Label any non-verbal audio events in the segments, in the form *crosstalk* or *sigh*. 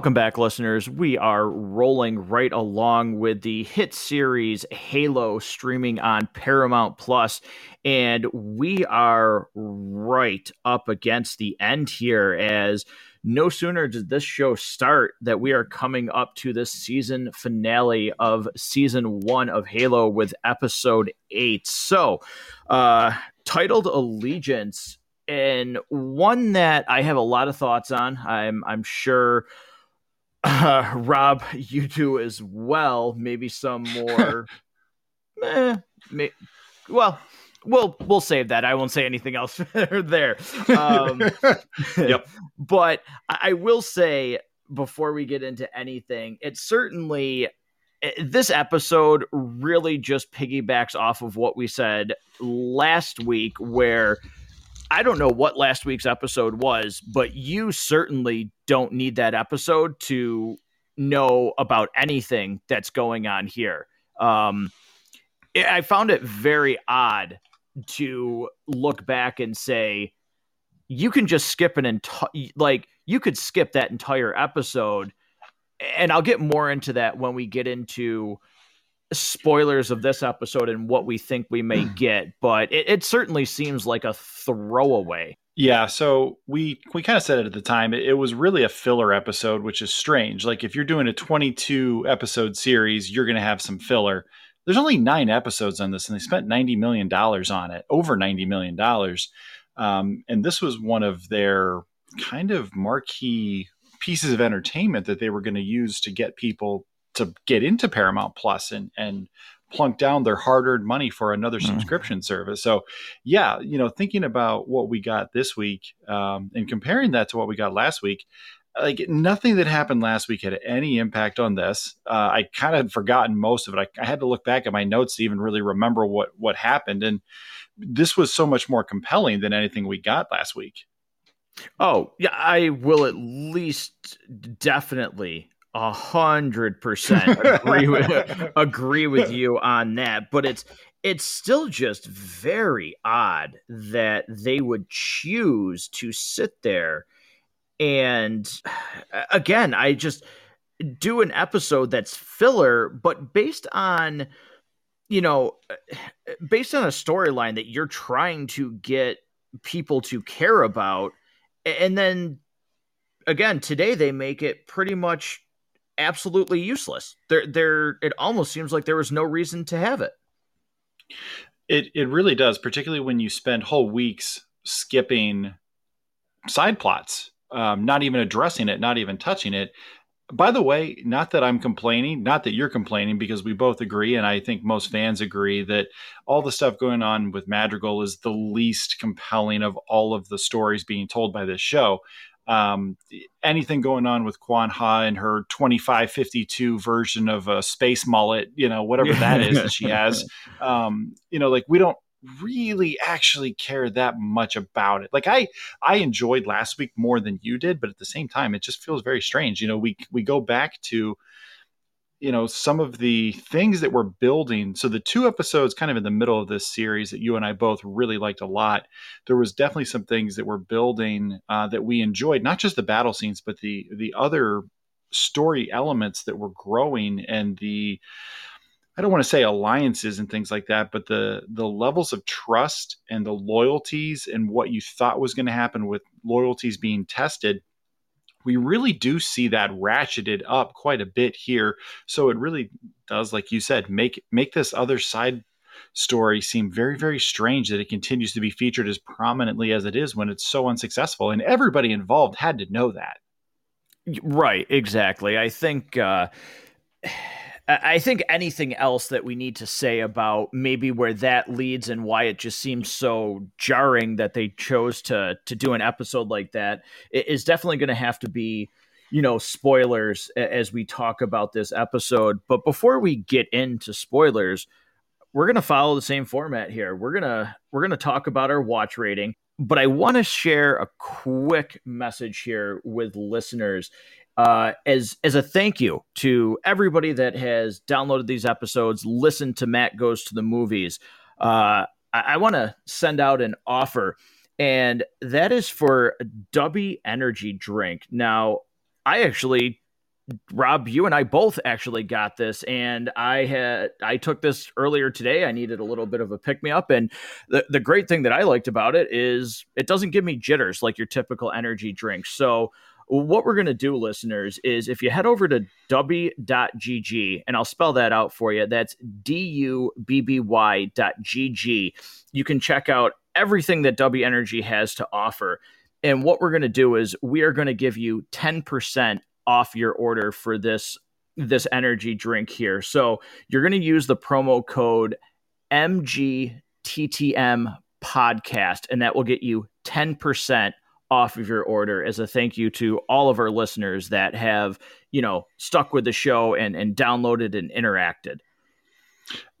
Welcome back, listeners. We are rolling right along with the hit series Halo streaming on Paramount Plus, and we are right up against the end here. As no sooner did this show start that we are coming up to the season finale of season one of Halo with episode eight. So, uh, titled Allegiance, and one that I have a lot of thoughts on. I'm I'm sure uh, *laughs* Rob, you do as well. Maybe some more. *laughs* eh, may, well, we'll we'll save that. I won't say anything else *laughs* there. Um, yep. But I will say before we get into anything, it certainly eh, this episode really just piggybacks off of what we said last week, where I don't know what last week's episode was, but you certainly don't need that episode to know about anything that's going on here. Um, I found it very odd to look back and say, you can just skip an entire, like, you could skip that entire episode. And I'll get more into that when we get into spoilers of this episode and what we think we may get, but it, it certainly seems like a throwaway. Yeah, so we we kind of said it at the time. It, it, was really a filler episode, which is strange. Like if you're doing a 22 episode series, you're going to have some filler. There's only nine episodes on this, and they spent 90 million dollars on it, over 90 million dollars. Um, and this was one of their kind of marquee pieces of entertainment that they were going to use to get people to get into Paramount Plus and and plunk down their hard-earned money for another mm. subscription service. So, yeah, you know, thinking about what we got this week um, and comparing that to what we got last week, like nothing that happened last week had any impact on this. Uh, I kind of had forgotten most of it. I, I, had to look back at my notes to even really remember what what happened, and this was so much more compelling than anything we got last week. Oh yeah, I will at least definitely a hundred percent agree with agree with you on that. But it's it's still just very odd that they would choose to sit there and again, I just do an episode that's filler, but based on you know, based on a storyline that you're trying to get people to care about, and then again today they make it pretty much absolutely useless. There, there. It almost seems like there was no reason to have it. It it really does, particularly when you spend whole weeks skipping side plots, um, not even addressing it, not even touching it. By the way, not that I'm complaining, not that you're complaining, because we both agree, and I think most fans agree that all the stuff going on with Madrigal is the least compelling of all of the stories being told by this show um, anything going on with Kwan Ha and her 2552 version of a space mullet, you know, whatever that is that she has. *laughs* Um, you know, like we don't really actually care that much about it. Like I I enjoyed last week more than you did, but at the same time it just feels very strange. You know, we we go back to you know some of the things that we're building. So the two episodes kind of in the middle of this series that you and i both really liked a lot there was definitely some things that we're building uh, that we enjoyed not just the battle scenes but the the other story elements that were growing and the I don't want to say alliances and things like that, but the the levels of trust and the loyalties and what you thought was going to happen with loyalties being tested we really do see that ratcheted up quite a bit here. So it really does, like you said, make make this other side story seem very, very strange that it continues to be featured as prominently as it is when it's so unsuccessful. And everybody involved had to know that. Right, exactly. I think uh I think anything else that we need to say about maybe where that leads and why it just seems so jarring that they chose to to do an episode like that is definitely going to have to be you know spoilers as we talk about this episode. But before we get into spoilers we're going to follow the same format here. We're going to we're going to talk about our watch rating but I want to share a quick message here with listeners uh, as as a thank you to everybody that has downloaded these episodes, listened to Matt Goes to the Movies. Uh, I, I want to send out an offer, and that is for Dubby Energy Drink. Now, I actually Rob, you and I both actually got this, and I had I took this earlier today. I needed a little bit of a pick me up, and the the great thing that I liked about it is it doesn't give me jitters like your typical energy drink. So what we're going to do, listeners, is if you head over to dubby.gg, and I'll spell that out for you, that's D U B B Y dot GG, you can check out everything that Dubby Energy has to offer. And what we're going to do is we are going to give you 10% off your order for this this energy drink here. So you're going to use the promo code MGTTM podcast and that will get you 10% off of your order as a thank you to all of our listeners that have, you know, stuck with the show and and downloaded and interacted.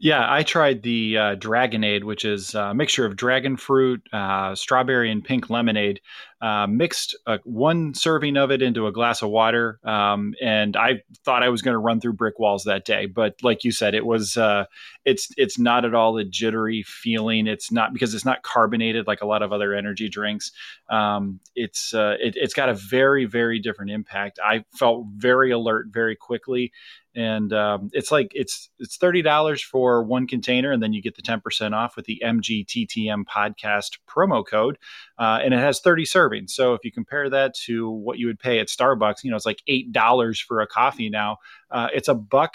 Yeah, I tried the uh, Dragonade, which is a mixture of dragon fruit, uh, strawberry, and pink lemonade. Uh, mixed uh, one serving of it into a glass of water, um, and I thought I was going to run through brick walls that day. But like you said, it was uh, it's it's not at all a jittery feeling. It's not because it's not carbonated like a lot of other energy drinks. Um, it's uh, it, it's got a very very different impact. I felt very alert very quickly and um, it's like it's it's thirty dollars for one container, and then you get the ten percent off with the MGTTM podcast promo code, uh, and it has thirty servings. So if you compare that to what you would pay at Starbucks, you know it's like eight dollars for a coffee now. Uh, it's a buck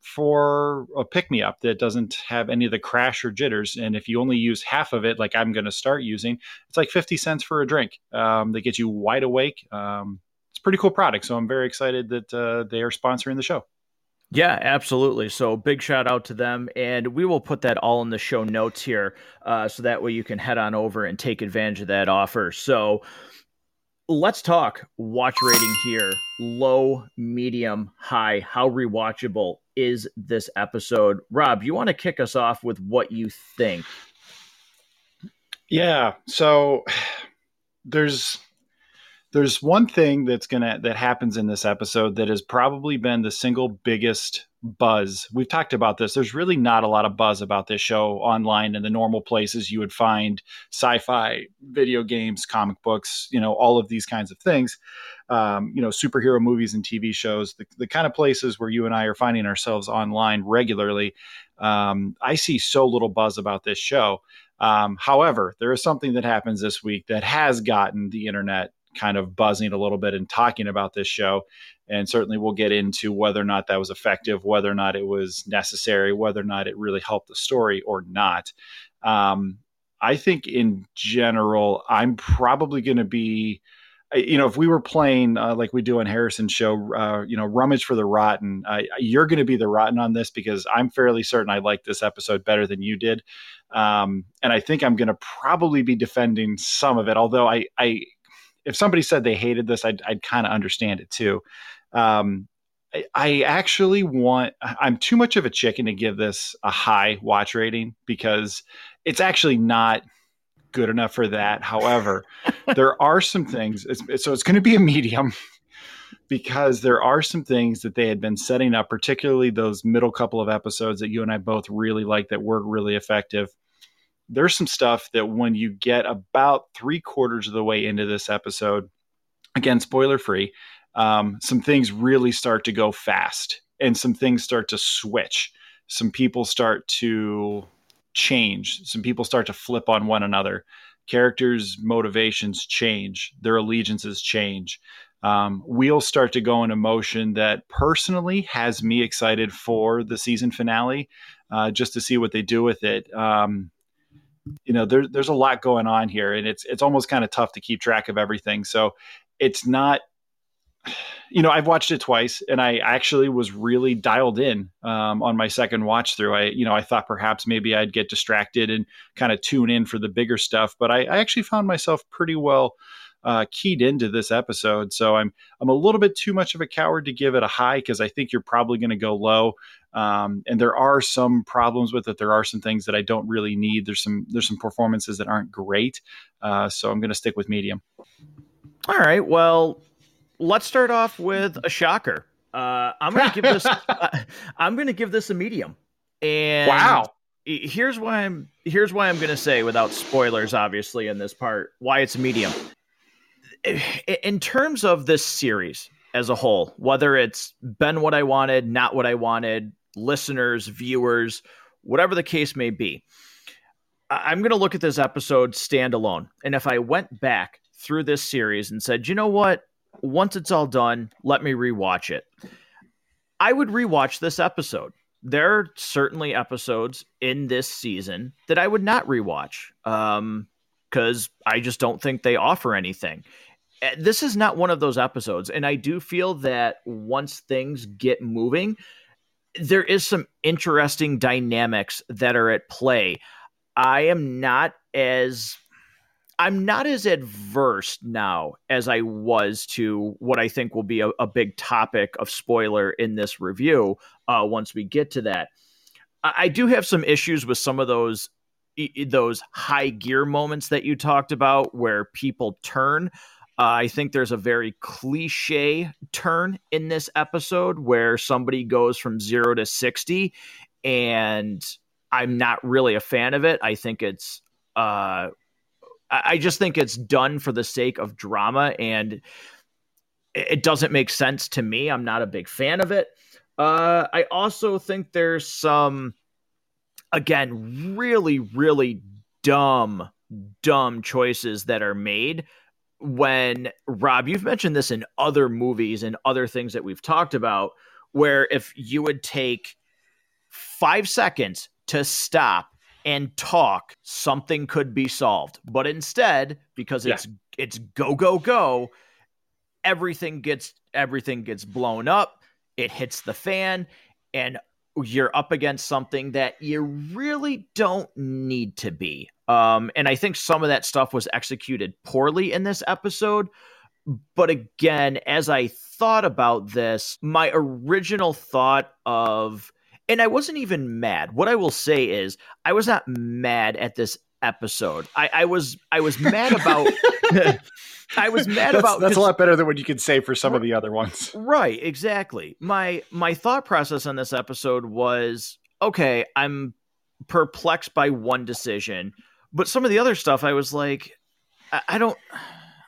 for a pick me up that doesn't have any of the crash or jitters. And if you only use half of it, like I'm going to start using, it's like 50 cents for a drink um, that gets you wide awake. Um, it's a pretty cool product. So I'm very excited that uh, they are sponsoring the show. Yeah, absolutely. So big shout out to them. And we will put that all in the show notes here uh, so that way you can head on over and take advantage of that offer. So let's talk watch rating here low, medium, high. How rewatchable is this episode? Rob, you want to kick us off with what you think? Yeah. So *sighs* there's there's one thing that's gonna that happens in this episode that has probably been the single biggest buzz. We've talked about this. There's really not a lot of buzz about this show online in the normal places you would find sci-fi, video games, comic books, you know, all of these kinds of things. Um, you know, superhero movies and TV shows, the, the kind of places where you and I are finding ourselves online regularly. Um, I see so little buzz about this show. Um, however, there is something that happens this week that has gotten the internet kind of buzzing a little bit and talking about this show. And certainly we'll get into whether or not that was effective, whether or not it was necessary, whether or not it really helped the story or not. Um, I think in general, I'm probably going to be, you know, if we were playing uh, like we do on Harrison's show, uh, you know, rummage for the rotten, uh, you're going to be the rotten on this because I'm fairly certain I like this episode better than you did. Um, and I think I'm going to probably be defending some of it, although I, I if somebody said they hated this, I'd, I'd kind of understand it too. Um, I, I actually want, I'm too much of a chicken to give this a high watch rating because it's actually not good enough for that. However, *laughs* there are some things, it's, so it's going to be a medium because there are some things that they had been setting up, particularly those middle couple of episodes that you and I both really like that were really effective there's some stuff that when you get about three quarters of the way into this episode, again, spoiler free, um, some things really start to go fast and some things start to switch. Some people start to change. Some people start to flip on one another. Characters' motivations change, their allegiances change. Um, we'll start to go in a motion that personally has me excited for the season finale, uh, just to see what they do with it. Um, you know there, there's a lot going on here and it's it's almost kind of tough to keep track of everything. So it's not you know i've watched it twice and i actually was really dialed in um, on my second watch through. I you know i thought perhaps maybe i'd get distracted and kind of tune in for the bigger stuff but i, I actually found myself pretty well uh, keyed into this episode. So I'm I'm a little bit too much of a coward to give it a high because I think you're probably going to go low. Um, and there are some problems with it. There are some things that I don't really need. There's some there's some performances that aren't great. Uh, so I'm going to stick with medium. All right. Well, let's start off with a shocker. Uh, I'm going to give this. *laughs* uh, I'm going to give this a medium. And wow. Here's why I'm. Here's why I'm going to say, without spoilers, obviously, in this part, why it's medium. In terms of this series, as a whole, whether it's been what I wanted, not what I wanted, listeners, viewers, whatever the case may be. I'm going to look at this episode standalone. And if I went back through this series and said, you know what? Once it's all done, let me rewatch it. I would rewatch this episode. There are certainly episodes in this season that I would not rewatch because um, I just don't think they offer anything. Eh, this is not one of those episodes. And I do feel that once things get moving, there is some interesting dynamics that are at play. I am not as I'm not as adverse now as I was to what I think will be a, a big topic of spoiler in this review. Uh, once we get to that, I, I do have some issues with some of those those high gear moments that you talked about, where people turn. Uh, I think there's a very cliche turn in this episode where somebody goes from zero to 60, and I'm not really a fan of it. I think it's, uh, I just think it's done for the sake of drama, and it doesn't make sense to me. I'm not a big fan of it. Uh, I also think there's some, again, really, really dumb, dumb choices that are made when Rob, you've mentioned this in other movies and other things that we've talked about, where if you would take five seconds to stop and talk, something could be solved. But instead, because it's yeah. it's go go go, everything gets everything gets blown up. It hits the fan, and you're up against something that you really don't need to be. Um, and I think some of that stuff was executed poorly in this episode. But again, as I thought about this, my original thought of, and I wasn't even mad. What I will say is, I was not mad at this episode. I, I was I was mad about *laughs* I was mad that's, about that's a lot better than what you could say for some of the other ones. Right, exactly. My my thought process on this episode was okay, I'm perplexed by one decision. But some of the other stuff, I was like, I, I don't,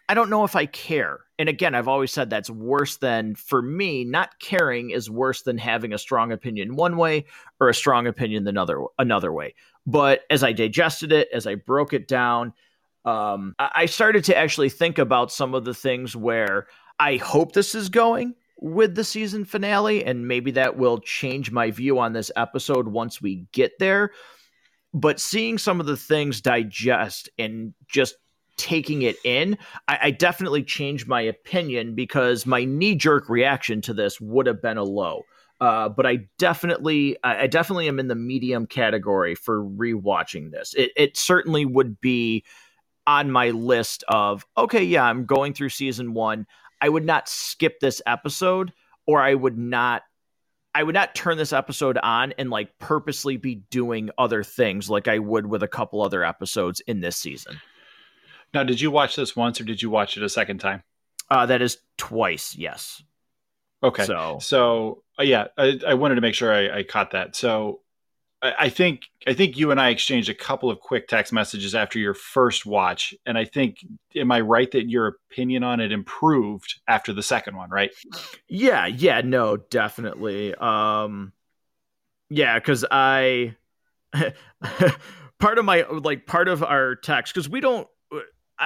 I don't know if I care. And again, I've always said that's worse than for me. Not caring is worse than having a strong opinion one way or a strong opinion another another way. But as I digested it, as I broke it down, um, I started to actually think about some of the things where I hope this is going with the season finale, and maybe that will change my view on this episode once we get there but seeing some of the things digest and just taking it in, I, I definitely changed my opinion because my knee jerk reaction to this would have been a low. Uh, but I definitely, I definitely am in the medium category for rewatching this. It, it certainly would be on my list of okay, yeah, I'm going through season one. I would not skip this episode, or I would not I would not turn this episode on and like purposely be doing other things like I would with a couple other episodes in this season. Now, did you watch this once or did you watch it a second time? Uh, that is twice, yes. Okay. So, so uh, yeah, I, I, wanted to make sure I, I caught that. So I think I think you and I exchanged a couple of quick text messages after your first watch, and I think am I right that your opinion on it improved after the second one, right? Yeah, yeah, no, definitely. Um, yeah, because I *laughs* part of my like part of our text because we don't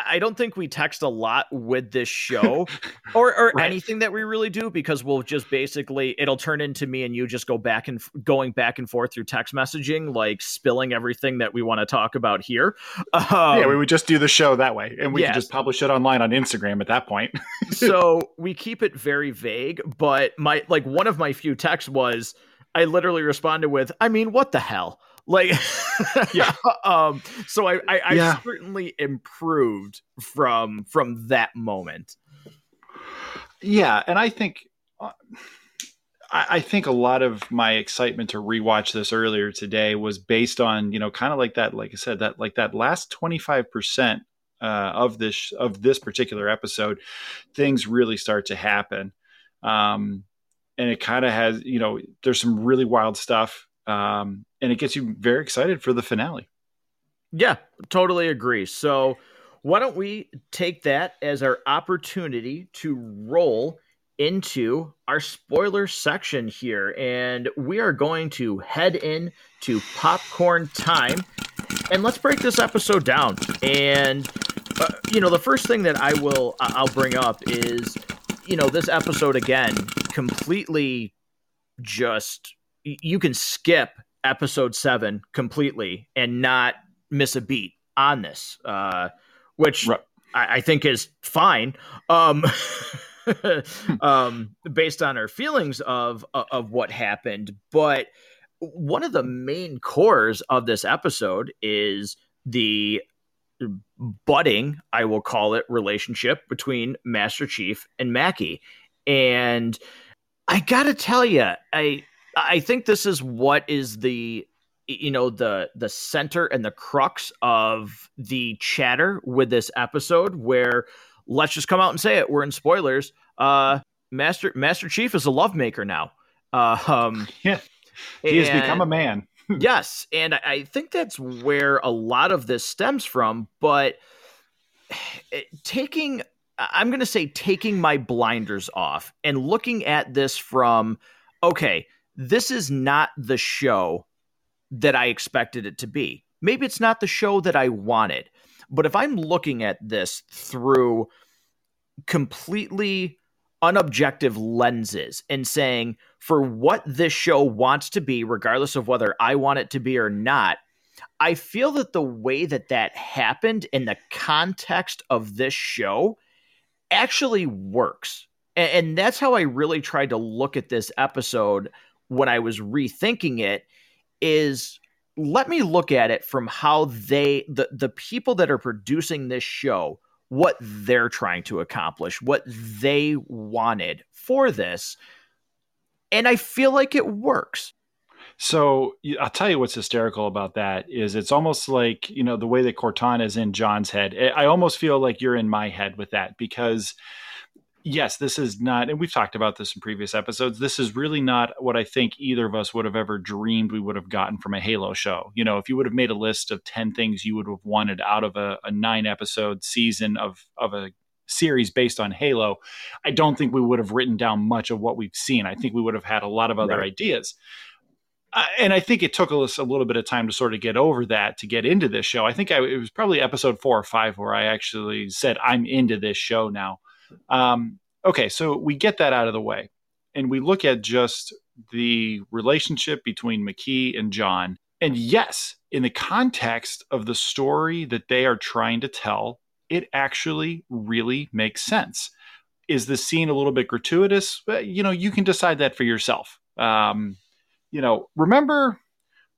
I don't think we text a lot with this show or, or *laughs* right. anything that we really do because we'll just basically it'll turn into me and you just go back and going back and forth through text messaging, like spilling everything that we want to talk about here. Um, yeah, we would just do the show that way and we yes. could just publish it online on Instagram at that point. *laughs* so we keep it very vague, but my like one of my few texts was I literally responded with, I mean, what the hell? Like, yeah. *laughs* um, so I, I, I yeah. certainly improved from from that moment. Yeah, and I think. Uh, I think a lot of my excitement to rewatch this earlier today was based on you know kind of like that like I said that like that last twenty five percent uh, of this of this particular episode, things really start to happen, um, and it kind of has you know there's some really wild stuff um, and it gets you very excited for the finale. Yeah, totally agree. So, why don't we take that as our opportunity to roll into our spoiler section here, and we are going to head in to popcorn time. And let's break this episode down. And uh, you know, the first thing that I will I'll bring up is, you know, this episode again completely just you can skip episode seven completely and not miss a beat on this, uh, which right. I, I, think is fine. Um, *laughs* um, based on our feelings of of what happened. But one of the main cores of this episode is the budding, I will call it, relationship between Master Chief and Makee. And I gotta tell you, I I think this is what is the you know the the center and the crux of the chatter with this episode where let's just come out and say it. We're in spoilers. Uh, Master Master Chief is a love maker now. Uh, um, *laughs* yeah, he and, has become a man. *laughs* yes, and I think that's where a lot of this stems from. But taking, I'm going to say, taking my blinders off and looking at this from, okay, this is not the show that I expected it to be. Maybe it's not the show that I wanted. But if I'm looking at this through completely unobjective lenses and saying, for what this show wants to be, regardless of whether I want it to be or not, I feel that the way that that happened in the context of this show actually works. And, that's how I really tried to look at this episode when I was rethinking it is let me look at it from how they the the people that are producing this show what they're trying to accomplish what they wanted for this and i feel like it works so I'll tell you what's hysterical about that is it's almost like you know the way that Cortana is in John's head. Eh, I almost feel like you're in my head with that because yes, this is not, and we've talked about this in previous episodes. This is really not what I think either of us would have ever dreamed we would have gotten from a Halo show. You know, if you would have made a list of 10 things you would have wanted out of a, a nine episode season of, of a series based on Halo, I don't think we would have written down much of what we've seen. I think we would have had a lot of other right. ideas. Uh, and I think it took us a little bit of time to sort of get over that to get into this show. I think I, it was probably episode four or five where I actually said, I'm into this show now. Um, okay, so we get that out of the way, and we look at just the relationship between Makee and John. And yes, in the context of the story that they are trying to tell, it actually really makes sense. Is the scene a little bit gratuitous? You know, you can decide that for yourself. Um, you know, remember,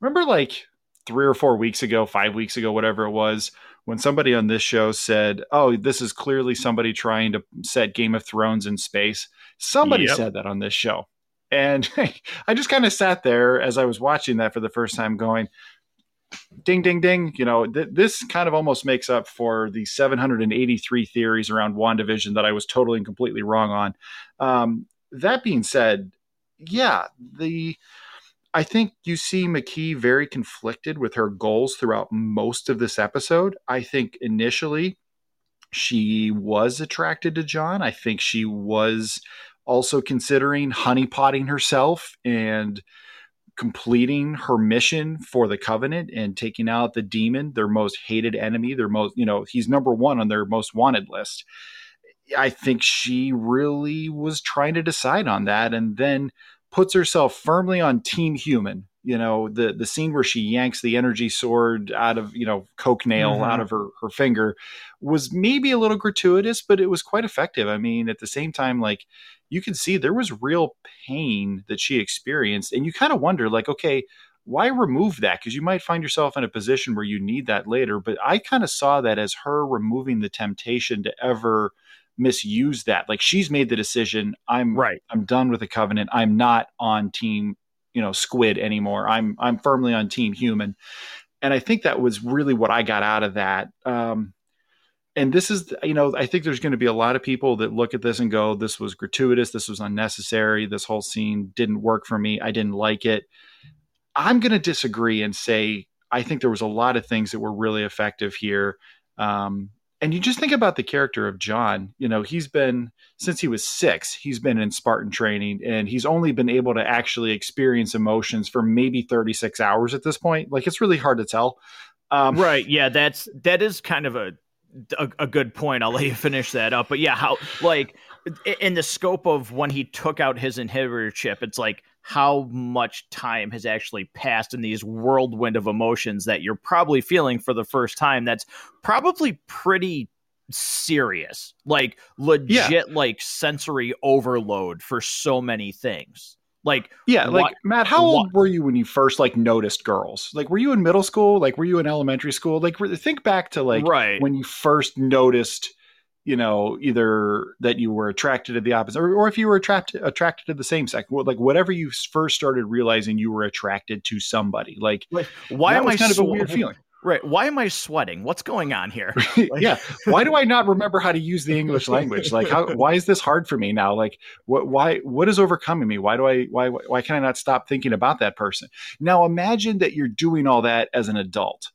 remember like three or four weeks ago, five weeks ago, whatever it was, when somebody on this show said, "Oh, this is clearly somebody trying to set Game of Thrones in space," somebody yep. said that on this show, and *laughs* I just kind of sat there as I was watching that for the first time, going, "Ding, ding, ding!" You know, th- this kind of almost makes up for the 783 theories around WandaVision that I was totally and completely wrong on. Um, that being said, yeah, the I think you see Makee very conflicted with her goals throughout most of this episode. I think initially she was attracted to John. I think she was also considering honeypotting herself and completing her mission for the covenant and taking out the demon their most hated enemy their most you know he's number one on their most wanted list i think she really was trying to decide on that and then puts herself firmly on team human you know the the scene where she yanks the energy sword out of you know coke nail mm-hmm. out of her her finger was maybe a little gratuitous but it was quite effective i mean at the same time like you can see there was real pain that she experienced and you kind of wonder like okay why remove that because you might find yourself in a position where you need that later but i kind of saw that as her removing the temptation to ever misuse that. Like she's made the decision. I'm right. I'm done with the covenant. I'm not on team, you know, squid anymore. I'm I'm firmly on team human. And I think that was really what I got out of that. Um, and this is, you know, I think there's going to be a lot of people that look at this and go, this was gratuitous. This was unnecessary. This whole scene didn't work for me. I didn't like it. I'm going to disagree and say, I think there was a lot of things that were really effective here. Um, and you just think about the character of John. You know, he's been since he was six, he's been in Spartan training, and he's only been able to actually experience emotions for maybe 36 hours at this point. Like it's really hard to tell. Um, right. Yeah. That's that is kind of a, a a good point. I'll let you finish that up. But yeah, how like in the scope of when he took out his inhibitor chip, it's like how much time has actually passed in these whirlwind of emotions that you're probably feeling for the first time. That's probably pretty serious, like legit, yeah. like sensory overload for so many things. Like, yeah, like what, Matt, how what, old were you when you first like noticed girls? Like, were you in middle school? Like, were you in elementary school? Like, think back to like right. when you first noticed you know either that you were attracted to the opposite or, or if you were attracted attracted to the same sex like whatever you first started realizing you were attracted to somebody like, like why am i kind sw- of a weird feeling. Right. Why am i sweating? What's going on here? Like, *laughs* *laughs* yeah. Why do i not remember how to use the english *laughs* language? Like how why is this hard for me now? Like what why what is overcoming me? Why do i why why can i not stop thinking about that person? Now imagine that you're doing all that as an adult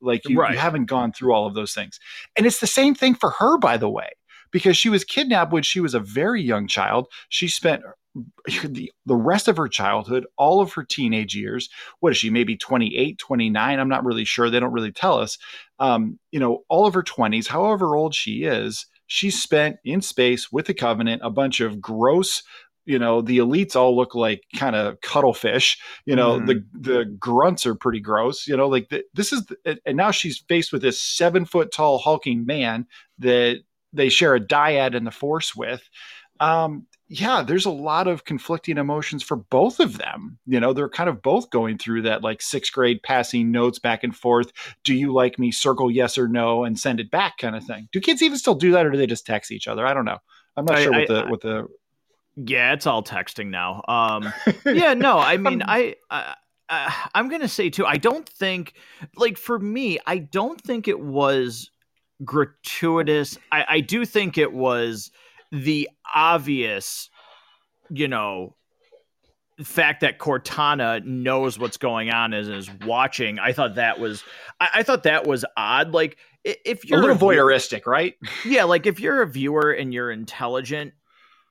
like you, right. you haven't gone through all of those things. And it's the same thing for her, by the way, because she was kidnapped when she was a very young child. She spent *laughs* the, the rest of her childhood, all of her teenage years. What is she? Maybe 28, 29. I'm not really sure. They don't really tell us. Um, you know, all of her 20s, however old she is, she spent in space with the Covenant a bunch of gross you know the elites all look like kind of cuttlefish you know mm. the the grunts are pretty gross you know like the, this is the, and now she's faced with this seven foot tall hulking man that they share a dyad in the force with. Um yeah there's a lot of conflicting emotions for both of them you know they're kind of both going through that like sixth grade passing notes back and forth do you like me? Circle yes or no and send it back kind of thing. Do kids even still do that or do they just text each other? I don't know. I'm not I, sure what I, the what the yeah, it's all texting now. Um, *laughs* yeah, no, I mean, I, I, I I'm gonna say too. I don't think, like, for me, I don't think it was gratuitous. I, I do think it was the obvious, you know, fact that Cortana knows what's going on and is watching. I thought that was, I, I thought that was odd. Like, if you're a little a voyeuristic, right? Yeah, like if you're a viewer and you're intelligent,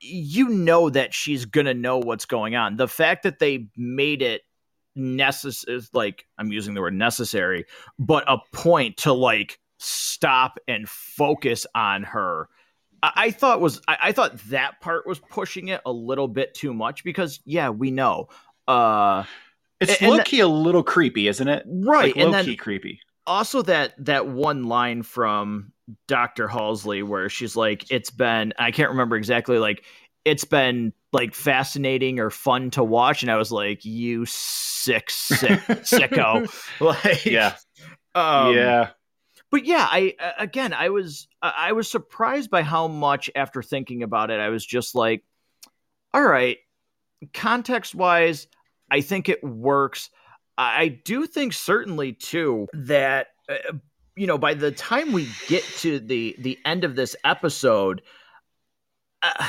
you know that she's gonna know what's going on. The fact that they made it necessary, like I'm using the word necessary, but a point to like stop and focus on her. I, I thought was I, I, thought that part was pushing it a little bit too much because yeah, we know. Uh it's low key a little creepy, isn't it? Right. Like, low and then, key creepy. Also that that one line from Dr. Halsey where she's like, it's been, I can't remember exactly, like, it's been like fascinating or fun to watch. And I was like, you sick, sick, *laughs* sicko. *laughs* like, yeah. Um, yeah. But yeah, I, again, I was, I was surprised by how much after thinking about it, I was just like, all right, context wise, I think it works. I do think certainly too that uh, you know, by the time we get to the the end of this episode, uh,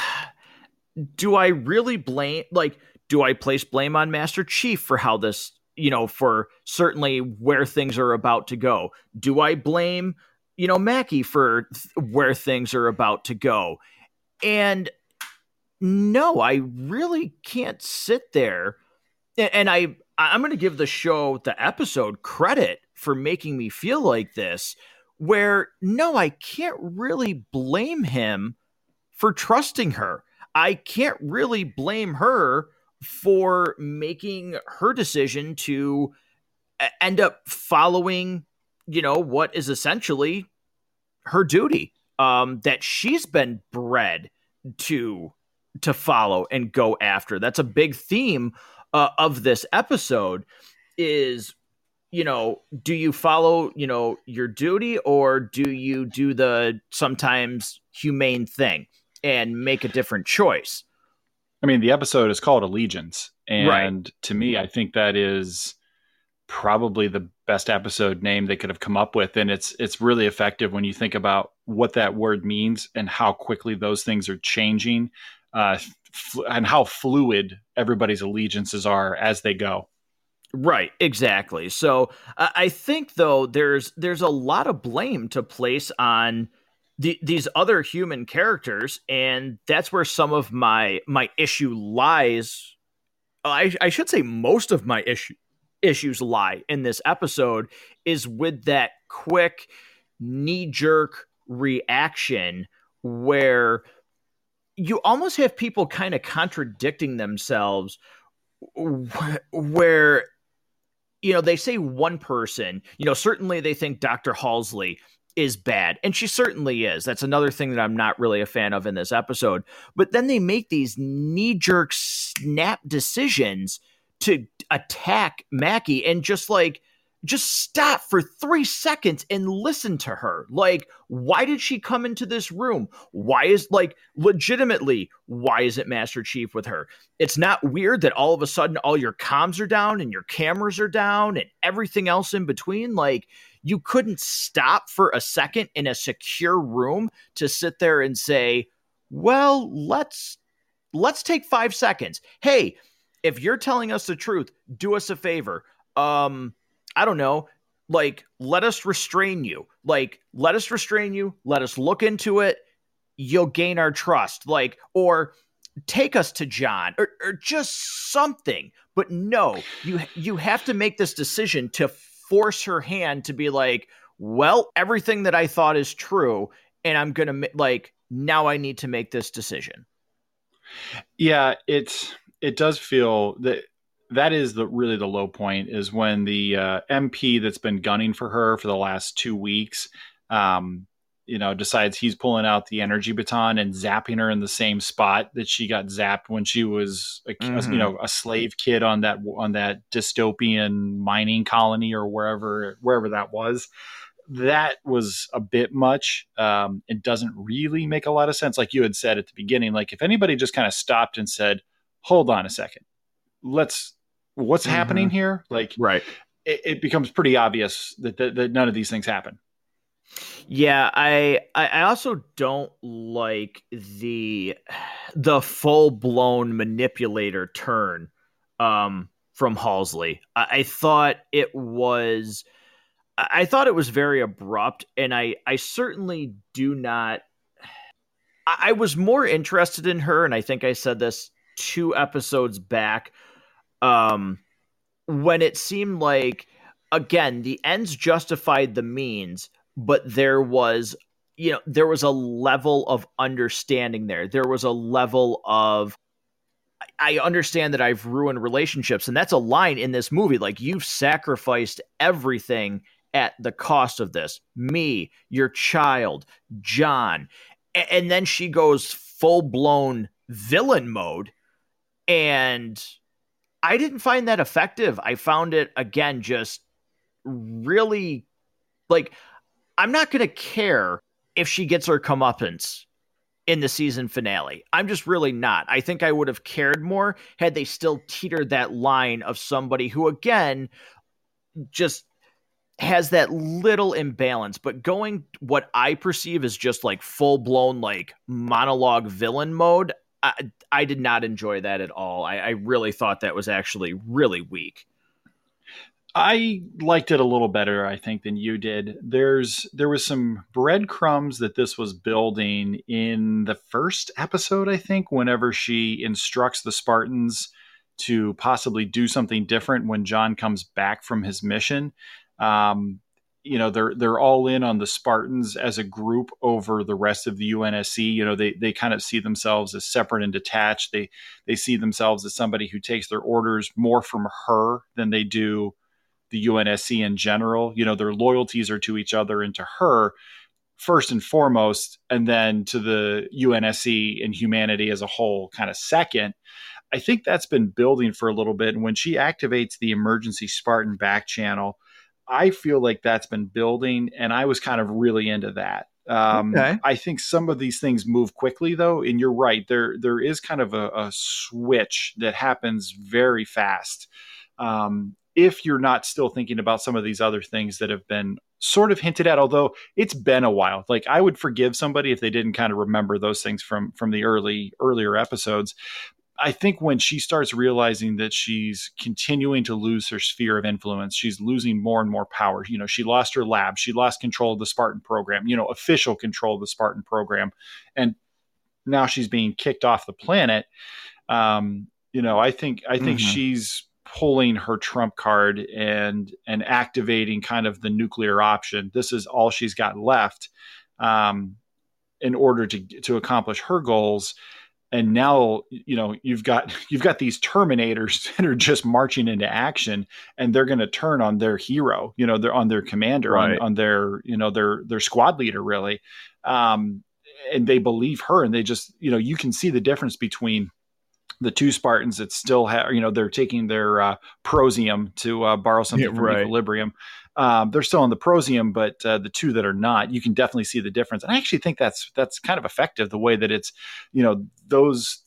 do I really blame? Like, do I place blame on Master Chief for how this, you know, for certainly where things are about to go? Do I blame, you know, Makee for th- where things are about to go? And no, I really can't sit there. And, and I, I'm going to give the show, the episode, credit for making me feel like this, where no, I can't really blame him for trusting her. I can't really blame her for making her decision to end up following, you know, what is essentially her duty um, that she's been bred to to follow and go after. That's a big theme uh, of this episode is you know, do you follow, you know, your duty or do you do the sometimes humane thing and make a different choice? I mean, the episode is called Allegiance. And right. to me, I think that is probably the best episode name they could have come up with. And it's it's really effective when you think about what that word means and how quickly those things are changing, uh, and how fluid everybody's allegiances are as they go. Right, exactly. So I think though there's there's a lot of blame to place on the, these other human characters, and that's where some of my my issue lies. I, I should say most of my issue issues lie in this episode is with that quick knee jerk reaction where you almost have people kind of contradicting themselves where you know they say one person you know certainly they think dr halsey is bad and she certainly is. That's another thing that i'm not really a fan of in this episode. But then they make these knee-jerk snap decisions to attack makee and just like just stop for three seconds and listen to her. Like, why did she come into this room? Why is, like, legitimately, why isn't Master Chief with her? It's not weird that all of a sudden all your comms are down and your cameras are down and everything else in between. Like, you couldn't stop for a second in a secure room to sit there and say, well, let's let's take five seconds. Hey, if you're telling us the truth, do us a favor. Um, I don't know, like let us restrain you. Like let us restrain you, let us look into it. You'll gain our trust. Like or take us to John or, or just something. But no, you you have to make this decision to force her hand to be like, well, everything that I thought is true and I'm going to like now I need to make this decision. Yeah, it's it does feel that that is the really the low point is when the uh, MP that's been gunning for her for the last two weeks, um, you know, decides he's pulling out the energy baton and zapping her in the same spot that she got zapped when she was, a, mm-hmm. you know, a slave kid on that on that dystopian mining colony or wherever wherever that was. That was a bit much. Um, it doesn't really make a lot of sense, like you had said at the beginning. Like if anybody just kind of stopped and said, "Hold on a second, let's what's mm-hmm. happening here? Like, right. It, it becomes pretty obvious that, that, that none of these things happen. Yeah, I I also don't like the the full blown manipulator turn um, from Halsey. I, I, thought it was I thought it was very abrupt, and I I certainly do not. I, I was more interested in her, and I think I said this two episodes back um, when it seemed like again the ends justified the means, but there was you know there was a level of understanding there. There was a level of I understand that I've ruined relationships, and that's a line in this movie. Like you've sacrificed everything at the cost of this. Me, your child, John. And then she goes full blown villain mode. And I didn't find that effective. I found it again just really like I'm not going to care if she gets her comeuppance in the season finale. I'm just really not. I think I would have cared more had they still teetered that line of somebody who again just has that little imbalance, but going what I perceive as just like full blown like monologue villain mode, I, I did not enjoy that at all. I, I really thought that was actually really weak. I liked it a little better, I think, than you did. There's there was some breadcrumbs that this was building in the first episode, I think, whenever she instructs the Spartans to possibly do something different when John comes back from his mission. Um, you know they're they're all in on the Spartans as a group over the rest of the UNSC. You know they they kind of see themselves as separate and detached. They they see themselves as somebody who takes their orders more from her than they do the UNSC in general. You know their loyalties are to each other and to her first and foremost, and then to the UNSC and humanity as a whole, kind of second. I think that's been building for a little bit. And when she activates the emergency Spartan back channel I feel like that's been building, and I was kind of really into that. Um, okay. I think some of these things move quickly, though, and you're right. There, there is kind of a, a switch that happens very fast. Um, if you're not still thinking about some of these other things that have been sort of hinted at, although it's been a while. Like I would forgive somebody if they didn't kind of remember those things from from the early earlier episodes. I think when she starts realizing that she's continuing to lose her sphere of influence, she's losing more and more power. You know, she lost her lab, she lost control of the Spartan program, you know, official control of the Spartan program, and now she's being kicked off the planet. Um, you know, I think I think mm-hmm. she's pulling her trump card and and activating kind of the nuclear option. This is all she's got left um, in order to to accomplish her goals and now you know you've got *laughs* you've got these terminators *laughs* that are just marching into action and they're going to turn on their hero you know they're on their commander right. on, on their you know their their squad leader really um, and they believe her and they just you know you can see the difference between the two Spartans that still have, you know, they're taking their uh, Prozium to uh, borrow something yeah, from right. Equilibrium. Um, they're still on the Prozium, but uh, the two that are not, you can definitely see the difference. And I actually think that's that's kind of effective. The way that it's, you know, those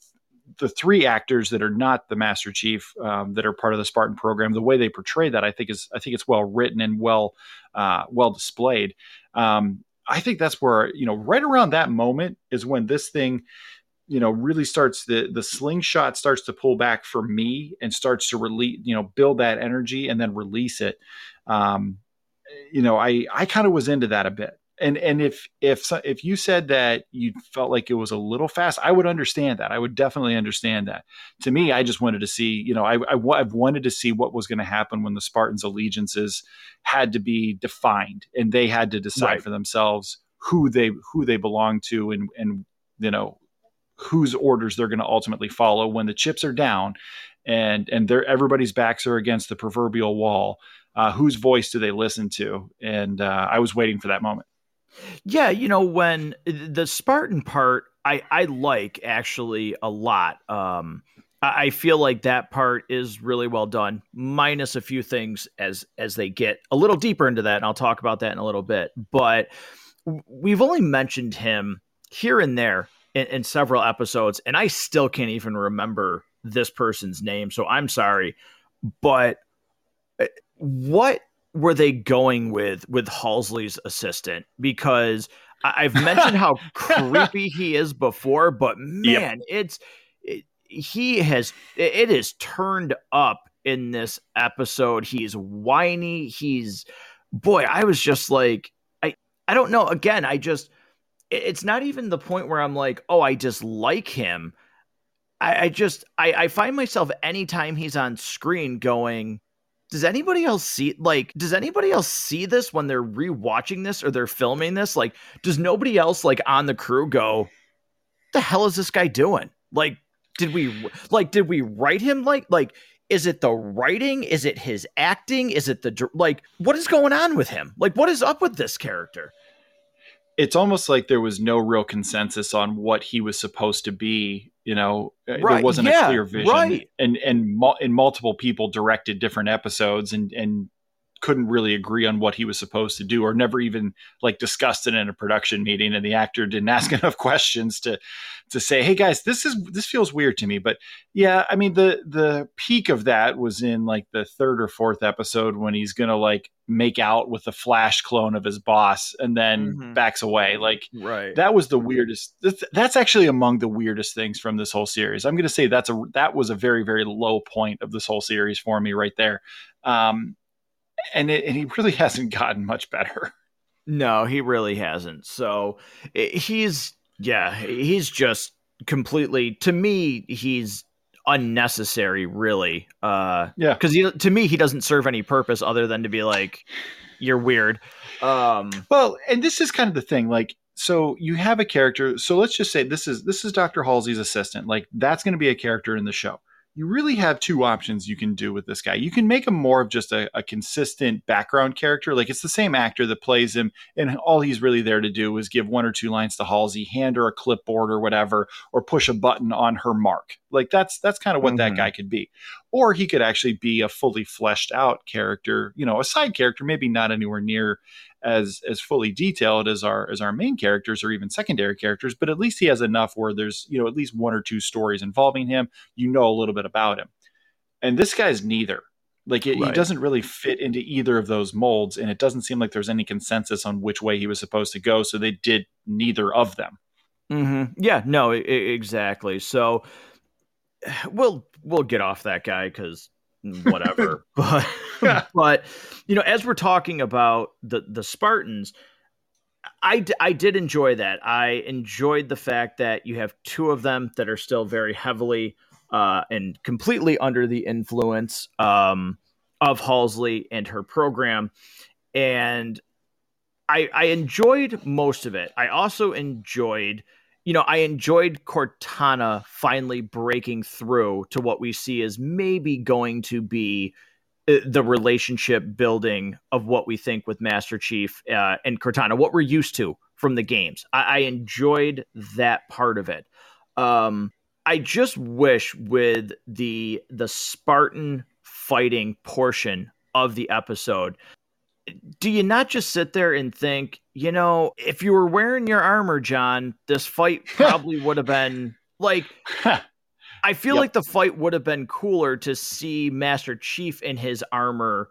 the three actors that are not the Master Chief um, that are part of the Spartan program, the way they portray that, I think is I think it's well written and well uh, well displayed. Um, I think that's where you know right around that moment is when this thing you know really starts the the slingshot starts to pull back for me and starts to release you know build that energy and then release it um you know i i kind of was into that a bit. And and if if if you said that you felt like it was a little fast i would understand that. I would definitely understand that. To me i just wanted to see you know i, I have wanted to see what was going to happen when the spartans allegiances had to be defined and they had to decide right. for themselves who they who they belong to and and you know whose orders they're going to ultimately follow when the chips are down and and they're everybody's backs are against the proverbial wall uh, whose voice do they listen to and uh, i was waiting for that moment yeah you know when the spartan part i i like actually a lot um I feel like that part is really well done, minus a few things as as they get a little deeper into that, and I'll talk about that in a little bit. But we've only mentioned him here and there in, in several episodes, and I still can't even remember this person's name. So I'm sorry, but what were they going with with Halsey's assistant? Because I've mentioned how *laughs* creepy he is before, but man, yep. it's it, he has it is turned up in this episode. He's whiny. He's boy. I was just like I I don't know. Again, I just it's not even the point where I'm like, oh, I dislike him. I, I just I, I find myself anytime he's on screen going, does anybody else see like does anybody else see this when they're rewatching this or they're filming this? Like, does nobody else like on the crew go, the hell is this guy doing? Like, did we like did we write him like like is it the writing? Is it his acting? Is it the like what is going on with him? Like what is up with this character? it's almost like there was no real consensus on what he was supposed to be. You know, uh, right. there wasn't yeah, a clear vision, right. and and and multiple people directed different episodes, and and couldn't really agree on what he was supposed to do or never even like discussed it in a production meeting and the actor didn't ask *laughs* enough questions to to say hey guys this is this feels weird to me. But yeah i mean the the peak of that was in like the third or fourth episode when he's gonna like make out with the flash clone of his boss and then mm-hmm. backs away. Like right. that was the weirdest that's, that's actually among the weirdest things from this whole series. I'm gonna say that's a that was a very very low point of this whole series for me right there. Um and it, and he really hasn't gotten much better. No, he really hasn't. So he's yeah, he's just completely to me he's unnecessary really. Uh yeah. Cuz to me he doesn't serve any purpose other than to be like you're weird. Um well, and this is kind of the thing like so you have a character so let's just say this is this is Dr. Halsey's assistant. Like that's going to be a character in the show you really have two options you can do with this guy. You can make him more of just a, a, consistent background character. Like it's the same actor that plays him, and all he's really there to do is give one or two lines to Halsey, hand her a clipboard or whatever, or push a button on her mark. Like that's that's kind of what mm-hmm. that guy could be. Or he could actually be a fully fleshed out character, you know, a side character, maybe not anywhere near as as fully detailed as our as our main characters or even secondary characters, but at least he has enough where there's you know at least one or two stories involving him. You know a little bit about him, and this guy's neither. Like it, right. he doesn't really fit into either of those molds, and it doesn't seem like there's any consensus on which way he was supposed to go. So they did neither of them. Mm-hmm. Yeah, no, I- exactly. So *sighs* we'll we'll get off that guy because whatever. *laughs* but but you know, as we're talking about the the Spartans, I, I did enjoy that. I enjoyed the fact that you have two of them that are still very heavily uh, and completely under the influence um, of Halsey and her program. And I, I enjoyed most of it. I also enjoyed, you know, I enjoyed Cortana finally breaking through to what we see is maybe going to be uh, the relationship building of what we think with Master Chief uh, and Cortana, what we're used to from the games. I, I enjoyed that part of it. Um, I just wish with the the Spartan fighting portion of the episode, do you not just sit there and think, you know, if you were wearing your armor, John, this fight *laughs* probably would have been like *laughs* I feel yep. like the fight would have been cooler to see Master Chief in his armor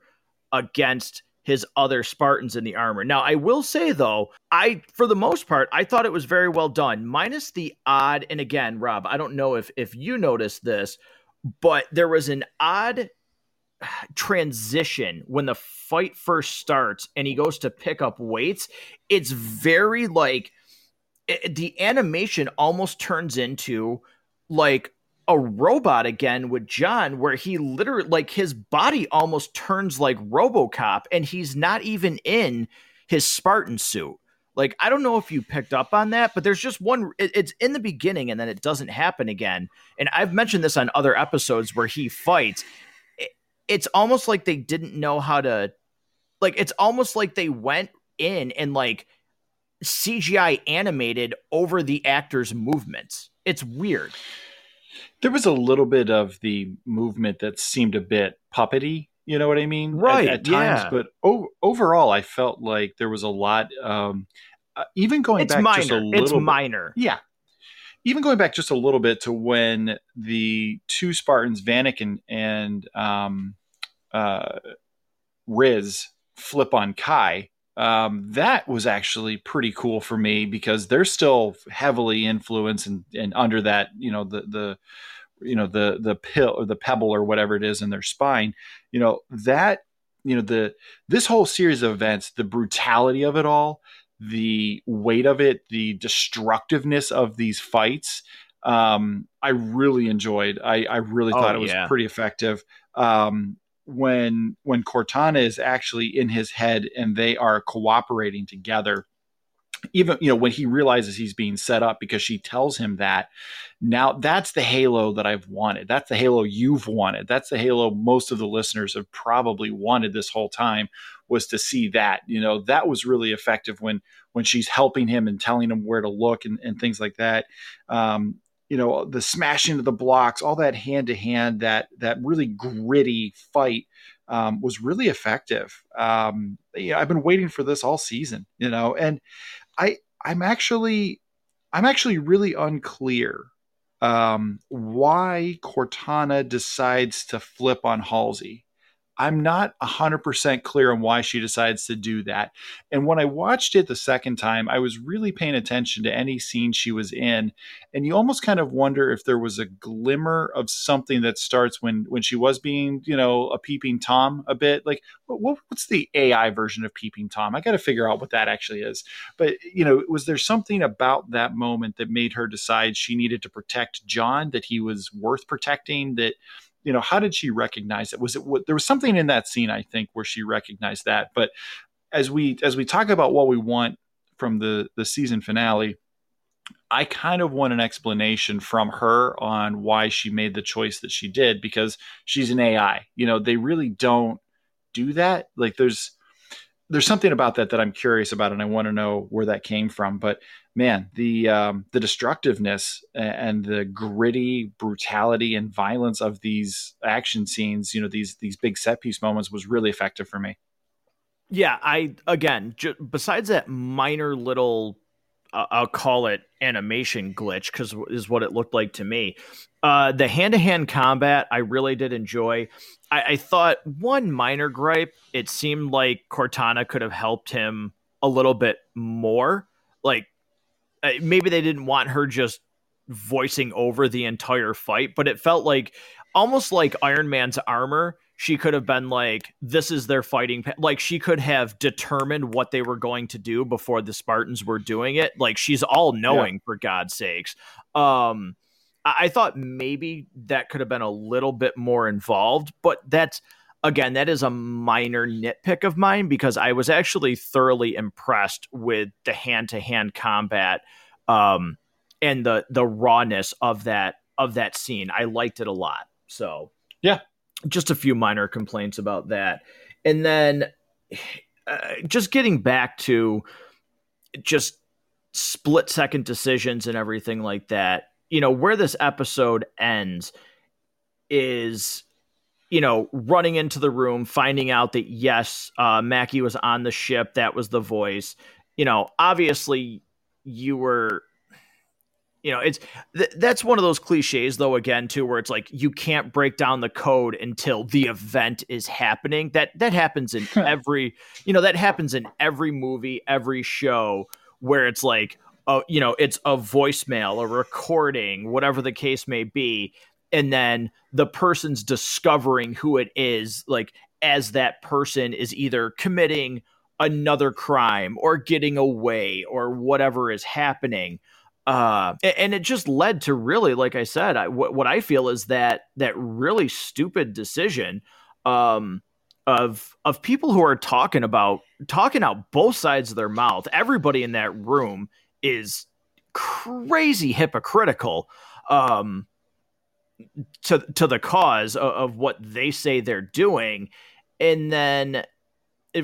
against his other Spartans in the armor. Now, I will say though, I for the most part, I thought it was very well done, minus the odd and again, Rob, I don't know if if you noticed this, but there was an odd transition when the fight first starts and he goes to pick up weights. It's very like it, the animation almost turns into like a robot again with John, where he literally, like, his body almost turns like Robocop, and he's not even in his Spartan suit. Like, I don't know if you picked up on that, but there's just one, it, it's in the beginning and then it doesn't happen again. And I've mentioned this on other episodes where he fights. It, it's almost like they didn't know how to, like, it's almost like they went in and, like, CGI animated over the actor's movements. It's weird. There was a little bit of the movement that seemed a bit puppety. You know what I mean? Right. At, at times, yeah. but o- overall, I felt like there was a lot. Um, uh, even going it's back minor. just a little, it's bit, minor. Yeah. Even going back just a little bit to when the two Spartans, Vannak and and um, uh, Riz, flip on Kai um, that was actually pretty cool for me because they're still heavily influenced and, and under that, you know, the, the, you know, the, the pill or the pebble or whatever it is in their spine, you know, that, you know, the, this whole series of events, the brutality of it all, the weight of it, the destructiveness of these fights, um, I really enjoyed. I, I really thought oh, it was yeah. pretty effective. Um, when when Cortana is actually in his head and they are cooperating together even you know when he realizes he's being set up because she tells him that now that's the halo that i've wanted that's the halo you've wanted that's the halo most of the listeners have probably wanted this whole time was to see that you know that was really effective when when she's helping him and telling him where to look and, and things like that. Um, you know the smashing of the blocks all that hand to hand that that really gritty fight um, was really effective. Um, yeah, i've been waiting for this all season you know and i i'm actually i'm actually really unclear um, why cortana decides to flip on halsey I'm not 100% clear on why she decides to do that. And when I watched it the second time, I was really paying attention to any scene she was in. And you almost kind of wonder if there was a glimmer of something that starts when when she was being, you know, a peeping Tom a bit. Like, what, what's the AI version of peeping Tom? I got to figure out what that actually is. But, you know, was there something about that moment that made her decide she needed to protect John, that he was worth protecting, that you know how did she recognize it? Was it what there was something in that scene i think where she recognized that but as we as we talk about what we want from the the season finale i kind of want an explanation from her on why she made the choice that she did because she's an ai you know they really don't do that. Like there's there's something about that that i'm curious about and i want to know where that came from but man, the um, the destructiveness and the gritty brutality and violence of these action scenes, you know, these these big set piece moments was really effective for me. Yeah, I again, besides that minor little, I'll call it animation glitch because is what it looked like to me. Uh, the hand to hand combat, I really did enjoy. I-, I thought one minor gripe, it seemed like Cortana could have helped him a little bit more. Like maybe they didn't want her just voicing over the entire fight, but it felt like almost like Iron Man's armor. She could have been like, "This is their fighting." Pa-. Like she could have determined what they were going to do before the Spartans were doing it. Like she's all knowing, yeah. for God's sakes. Um, I-, I thought maybe that could have been a little bit more involved, but that's again, that is a minor nitpick of mine because I was actually thoroughly impressed with the hand to hand combat. Um, and the the rawness of that of that scene. I liked it a lot. So yeah, just a few minor complaints about that, and then uh, just getting back to just split second decisions and everything like that. You know where this episode ends is you know, running into the room, finding out that yes, uh, Makee was on the ship. That was the voice. You know, obviously, you were you know it's th- that's one of those cliches though again too where it's like you can't break down the code until the event is happening. That that happens in every you know that happens in every movie every show where it's like oh you know it's a voicemail a recording whatever the case may be and then the person's discovering who it is like as that person is either committing another crime or getting away or whatever is happening uh, and it just led to really, like I said, I, what, what I feel is that that really stupid decision um, of of people who are talking about talking out both sides of their mouth. Everybody in that room is crazy hypocritical um, to to the cause of, of what they say they're doing, and then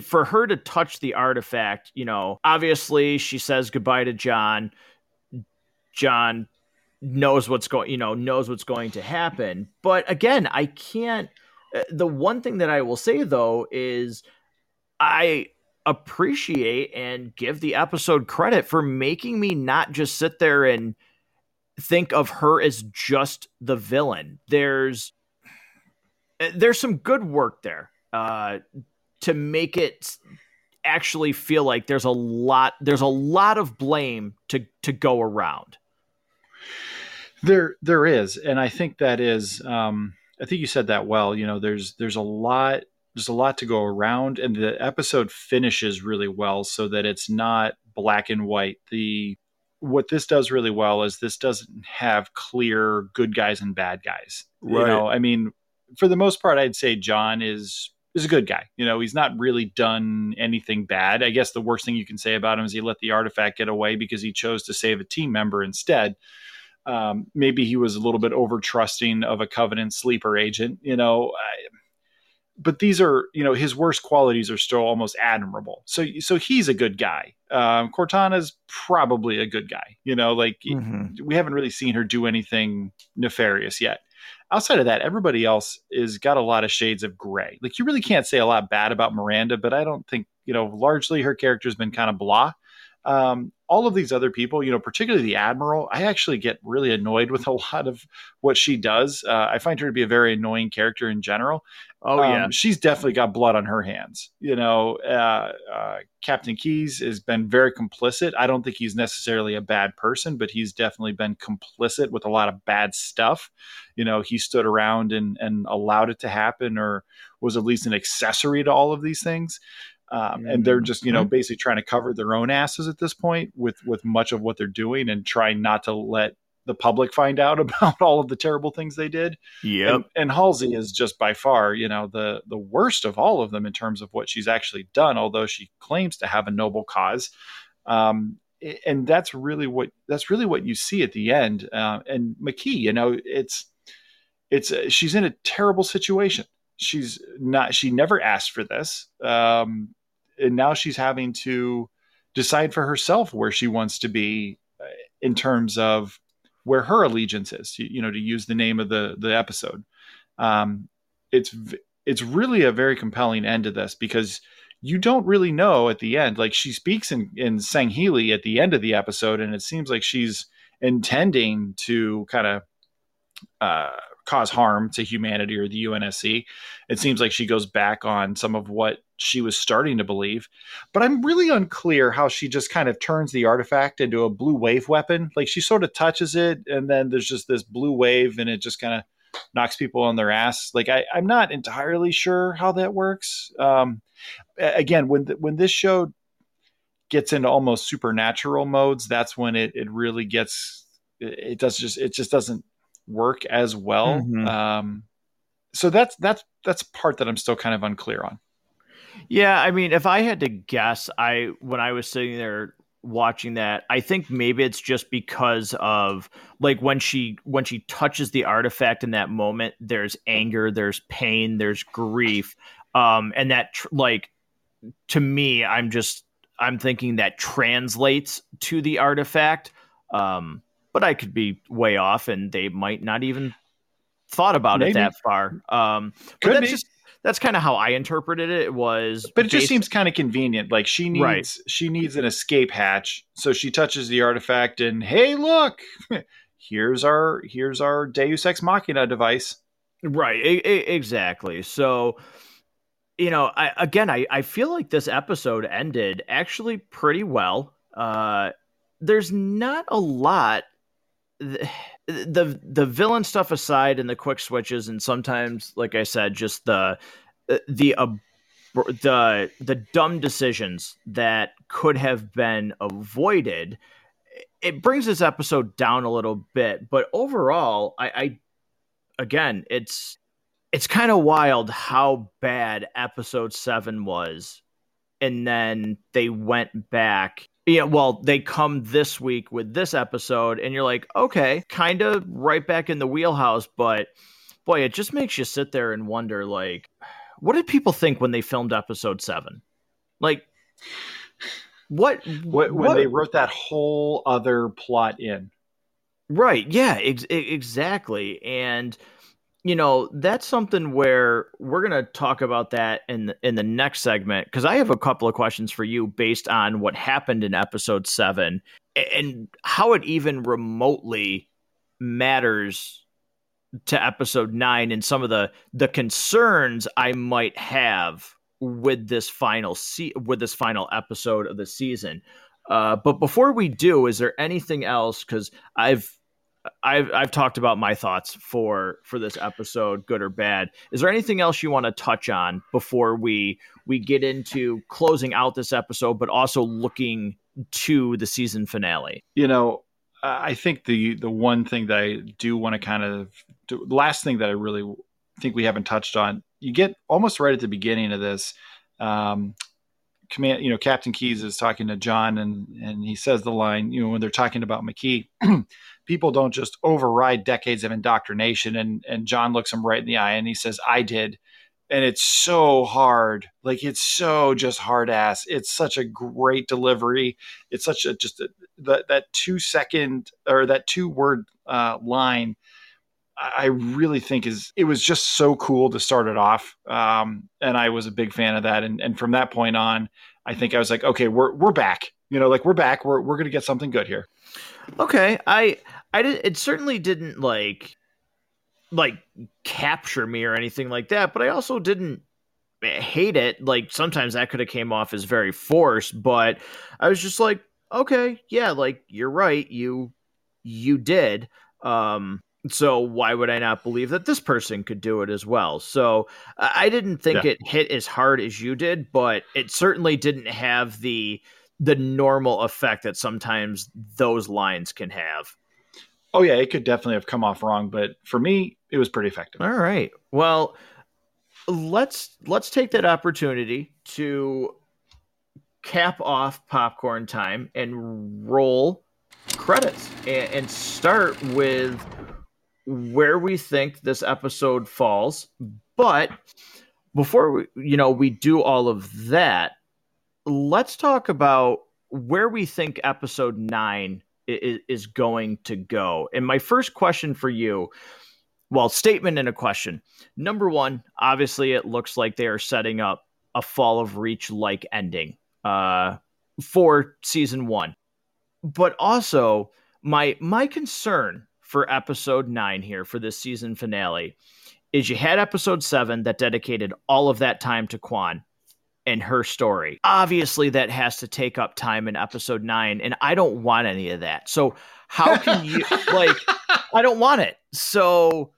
for her to touch the artifact, you know, obviously she says goodbye to John. John knows what's going, you know, knows what's going to happen. But again, I can't. Uh, the one thing that I will say though is I appreciate and give the episode credit for making me not just sit there and think of her as just the villain. There's uh, there's some good work there uh, to make it actually feel like there's a lot there's a lot of blame to to go around. There, there is, and I think that is. Um, I think you said that well. You know, there's there's a lot there's a lot to go around, and the episode finishes really well, so that it's not black and white. The what this does really well is this doesn't have clear good guys and bad guys. Right. You know, I mean, for the most part, I'd say John is is a good guy. You know, he's not really done anything bad. I guess the worst thing you can say about him is he let the artifact get away because he chose to save a team member instead um, maybe he was a little bit over trusting of a covenant sleeper agent you know I, but these are you know his worst qualities are still almost admirable so so he's a good guy um, cortana's probably a good guy you know like mm-hmm. we haven't really seen her do anything nefarious yet outside of that everybody else is got a lot of shades of gray. Like you really can't say a lot bad about miranda but i don't think you know largely her character's been kind of blah um, all of these other people, you know, particularly the admiral, I actually get really annoyed with a *laughs* lot of what she does. Uh, I find her to be a very annoying character in general. Oh um, yeah, she's definitely got blood on her hands. You know, uh, uh, Captain Keyes has been very complicit. I don't think he's necessarily a bad person, but he's definitely been complicit with a lot of bad stuff. You know, he stood around and and allowed it to happen, or was at least an accessory to all of these things. Um, and they're just you know mm-hmm. basically trying to cover their own asses at this point with with much of what they're doing and trying not to let the public find out *laughs* about all of the terrible things they did. Yeah, and, and, Halsey is just by far you know the the worst of all of them in terms of what she's actually done. Although she claims to have a noble cause, um, and that's really what that's really what you see at the end. Uh, and Makee, you know, it's it's uh, she's in a terrible situation she's not she never asked for this um, and now she's having to decide for herself where she wants to be uh, in terms of where her allegiance is. You, you know, to use the name of the the episode, um, it's it's really a very compelling end to this because you don't really know at the end. Like she speaks in in Sangheili at the end of the episode, and it seems like she's intending to kind of uh, cause harm to humanity or the UNSC. It seems like she goes back on some of what she was starting to believe. But I'm really unclear how she just kind of turns the artifact into a blue wave weapon. Like she sort of touches it, and then there's just this blue wave, and it just kind of knocks people on their ass. Like I, I'm not entirely sure how that works. Um, again, when the, when this show gets into almost supernatural modes, that's when it it really gets. It does just it just doesn't work as well. Mm-hmm. Um, so that's that's that's part that I'm still kind of unclear on. Yeah, I mean, if I had to guess, I when I was sitting there watching that, I think maybe it's just because of like when she when she touches the artifact in that moment, there's anger, there's pain, there's grief, um, and that tr- like to me, I'm just I'm thinking that translates to the artifact. Um, but I could be way off, and they might not even thought about Maybe. it that far. Um, but that's be. just that's kind of how I interpreted it. It was, but it just seems kind of convenient. Like she needs right. she needs an escape hatch, so she touches the artifact, and hey, look, *laughs* here's our here's our Deus Ex Machina device. Right, exactly. So you know, I, again, I, I feel like this episode ended actually pretty well. Uh, there's not a lot. The, the the villain stuff aside, and the quick switches, and sometimes, like I said, just the the uh, the the dumb decisions that could have been avoided. It brings this episode down a little bit, but overall, I, I again, it's it's kind of wild how bad episode seven was. And then they went back. Yeah, well, they come this week with this episode, and you're like, okay, kind of right back in the wheelhouse, but boy, it just makes you sit there and wonder, like, what did people think when they filmed episode seven? Like, what, what when what, they wrote that whole other plot in? Right. Yeah. Ex- exactly. And you know that's something where we're going to talk about that in the, in the next segment because I have a couple of questions for you based on what happened in episode 7 and how it even remotely matters to episode 9 and some of the the concerns I might have with this final se- with this final episode of the season. Uh, but before we do, is there anything else? Because I've I've I've talked about my thoughts for for this episode, good or bad. Is there anything else you want to touch on before we we get into closing out this episode, but also looking to the season finale? You know, I think the the one thing that I do want to kind of do, the last thing that I really think we haven't touched on. You get almost right at the beginning of this. Um, command, you know, Captain Keyes is talking to John, and and he says the line, you know, when they're talking about Makee. *clears throat* people don't just override decades of indoctrination. And and John looks him right in the eye and he says, "I did." And it's so hard, like it's so just hard ass. It's such a great delivery. It's such a just a, that that two second or that two word uh, line. I really think is it was just so cool to start it off, um, and I was a big fan of that. And, and from that point on, I think I was like, okay, we're we're back. You know, like we're back. We're we're gonna get something good here. Okay, I I did. It certainly didn't like like capture me or anything like that, but I also didn't hate it. Like sometimes that could have came off as very forced, but I was just like, okay, yeah, like you're right, you you did. Um so why would I not believe that this person could do it as well? So I didn't think yeah. it hit as hard as you did, but it certainly didn't have the the normal effect that sometimes those lines can have. Oh yeah, it could definitely have come off wrong, but for me, it was pretty effective. All right. Well, let's let's take that opportunity to cap off popcorn time and roll credits and, and start with where we think this episode falls. But before we, you know, we do all of that, let's talk about where we think episode nine is, is going to go. And my first question for you well, statement and a question. Number one, obviously, it looks like they are setting up a Fall of Reach like ending uh, for season one. But also, my my concern for episode nine here for this season finale is you had episode seven that dedicated all of that time to Kwan and her story. Obviously, that has to take up time in episode nine, and I don't want any of that. So, how can you, *laughs* like, I don't want it. So,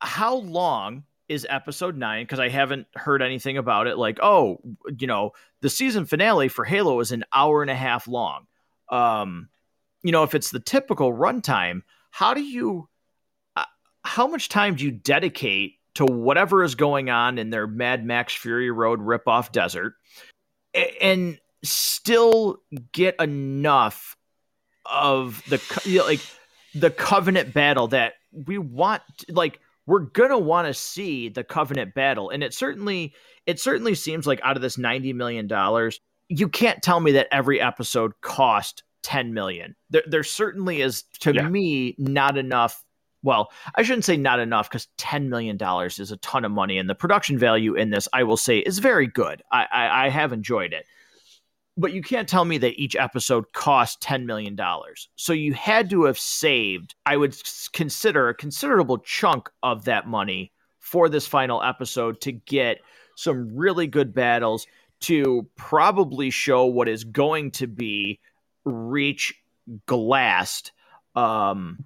how long is episode nine? Because I haven't heard anything about it. Like, oh, you know, the season finale for Halo is an hour and a half long. Um, you know, if it's the typical runtime, how do you, uh, how much time do you dedicate to whatever is going on in their Mad Max Fury Road ripoff desert and still get enough of the, you know, like, the covenant battle that we want like we're gonna want to see the covenant battle and it certainly it certainly seems like out of this 90 million dollars you can't tell me that every episode cost 10 million there, there certainly is to yeah. me not enough well i shouldn't say not enough because 10 million dollars is a ton of money and the production value in this i will say is very good i, I, I have enjoyed it but you can't tell me that each episode cost $10 million. So you had to have saved, I would consider, a considerable chunk of that money for this final episode to get some really good battles to probably show what is going to be Reach glassed. Um,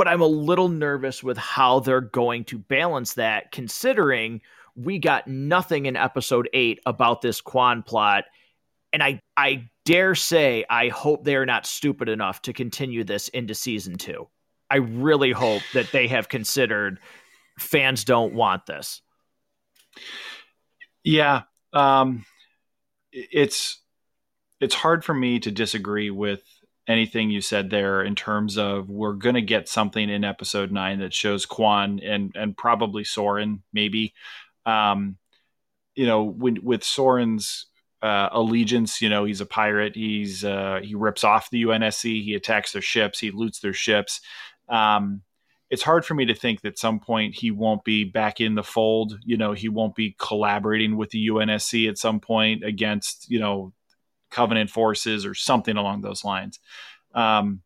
but I'm a little nervous with how they're going to balance that, considering we got nothing in episode eight about this Kwan plot and I I dare say I hope they're not stupid enough to continue this into season two. I really hope that they have considered fans don't want this. Yeah, um, it's it's hard for me to disagree with anything you said there in terms of we're going to get something in episode nine that shows Kwan and and probably Soren maybe. Um, you know, when, with Soren's uh, allegiance. You know, he's a pirate. He's uh, he rips off the UNSC. He attacks their ships. He loots their ships. Um, it's hard for me to think that some point he won't be back in the fold. You know, he won't be collaborating with the UNSC at some point against you know Covenant forces or something along those lines. Um,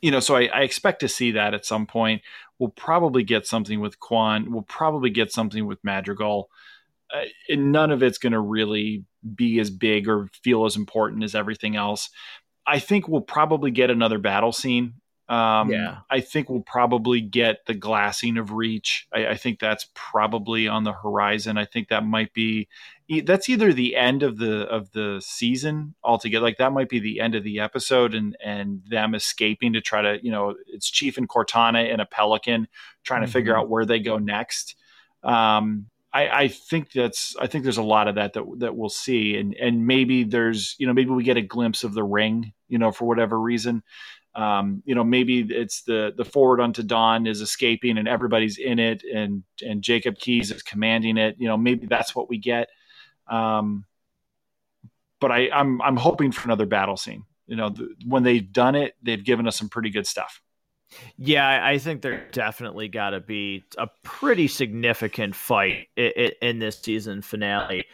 you know, so I, I, expect to see that at some point. We'll probably get something with Kwan. We'll probably get something with Madrigal. Uh, and none of it's going to really be as big or feel as important as everything else. I think we'll probably get another battle scene. Um, yeah. I think we'll probably get the glassing of Reach. I, I, think that's probably on the horizon. I think that might be that's either the end of the of the season altogether. Like that might be the end of the episode, and and them escaping to try to you know it's Chief and Cortana and a Pelican trying mm-hmm. to figure mm-hmm. out where they go next. Um, I, I, think that's I think there's a lot of that that that we'll see, and and maybe there's you know maybe we get a glimpse of the ring, you know, for whatever reason. Um, you know, maybe it's the the forward unto dawn is escaping and everybody's in it, and and Jacob Keyes is commanding it. You know, maybe that's what we get. Um, but I, I'm I'm hoping for another battle scene. You know, the, when they've done it, they've given us some pretty good stuff. Yeah, I think there definitely got to be a pretty significant fight in, this season finale.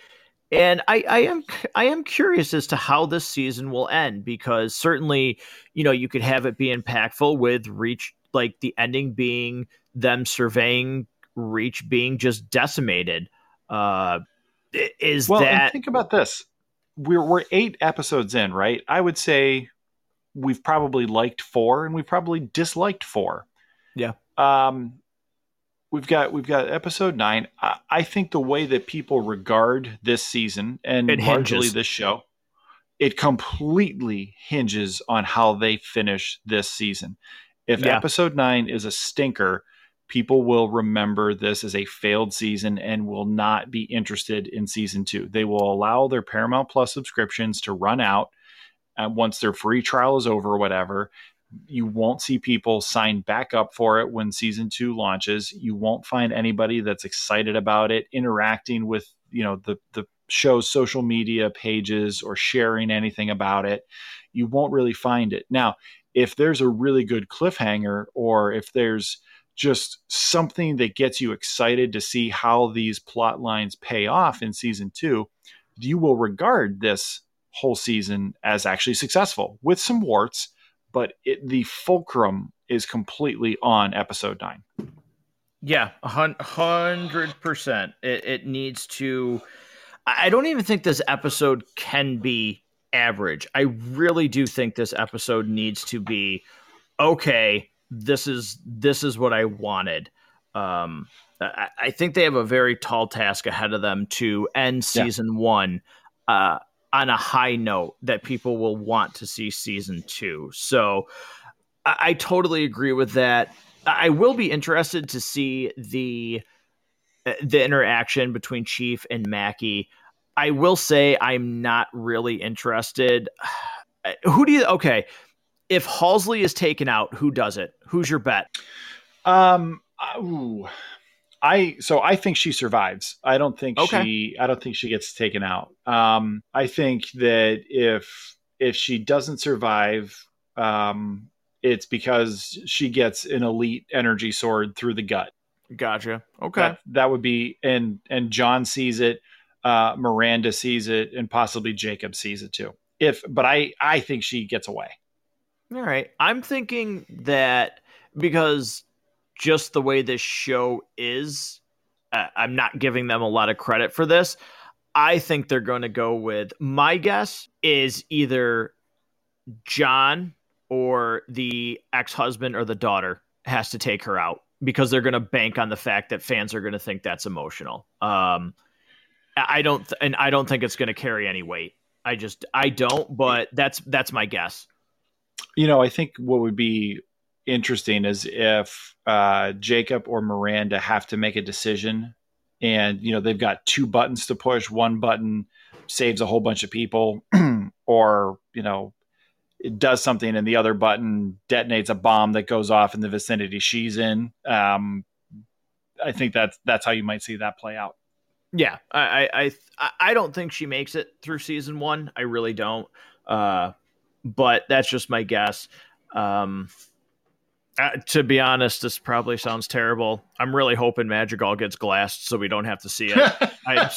And I, I am I am curious as to how this season will end because certainly, you know, you could have it be impactful with Reach like the ending being them surveying Reach being just decimated. Uh is well, that think about this. We're we're eight episodes in, right? I would say we've probably liked four and we've probably disliked four. Yeah. Um, we've got we've got episode nine. I, I think the way that people regard this season and it largely hinges. this show, it completely hinges on how they finish this season. If yeah. episode nine is a stinker, people will remember this as a failed season and will not be interested in season two. They will allow their Paramount Plus subscriptions to run out uh, once their free trial is over or whatever. You won't see people sign back up for it when season two launches. You won't find anybody that's excited about it, interacting with you know the the show's social media pages or sharing anything about it. You won't really find it now. If there's a really good cliffhanger, or if there's just something that gets you excited to see how these plot lines pay off in season two, you will regard this whole season as actually successful with some warts, but it, the fulcrum is completely on episode nine. Yeah, hundred percent. It, it needs to. I don't even think this episode can be average. I really do think this episode needs to be okay. This is this is what I wanted. Um, I, I think they have a very tall task ahead of them to end season yeah. one uh, on a high note that people will want to see season two. So I, I totally agree with that. I will be interested to see the uh, the interaction between Chief and Makee. I will say I'm not really interested. *sighs* Who do you okay? If Halsey is taken out, who does it? Who's your bet? Um, ooh, I so I think she survives. I don't think okay. she. I don't think she gets taken out. Um, I think that if if she doesn't survive, um, it's because she gets an elite energy sword through the gut. Gotcha. Okay. That, that would be and and John sees it, uh, Miranda sees it, and possibly Jacob sees it too. If but I I think she gets away. All right. I'm thinking that because just the way this show is, uh, I'm not giving them a lot of credit for this. I think they're going to go with my guess is either John or the ex husband or the daughter has to take her out because they're going to bank on the fact that fans are going to think that's emotional. Um, I don't, th- and I don't think it's going to carry any weight. I just, I don't, but that's that's my guess. You know, I think what would be interesting is if uh, Jacob or Miranda have to make a decision, and you know they've got two buttons to push. One button saves a whole bunch of people, *clears throat* or you know it does something and the other button detonates a bomb that goes off in the vicinity she's in. Um, I think that's that's how you might see that play out. Yeah, I I I don't think she makes it through season one. I really don't. Uh, but that's just my guess. Um, uh, to be honest, this probably sounds terrible. I'm really hoping Madrigal gets glassed so we don't have to see it. *laughs* I,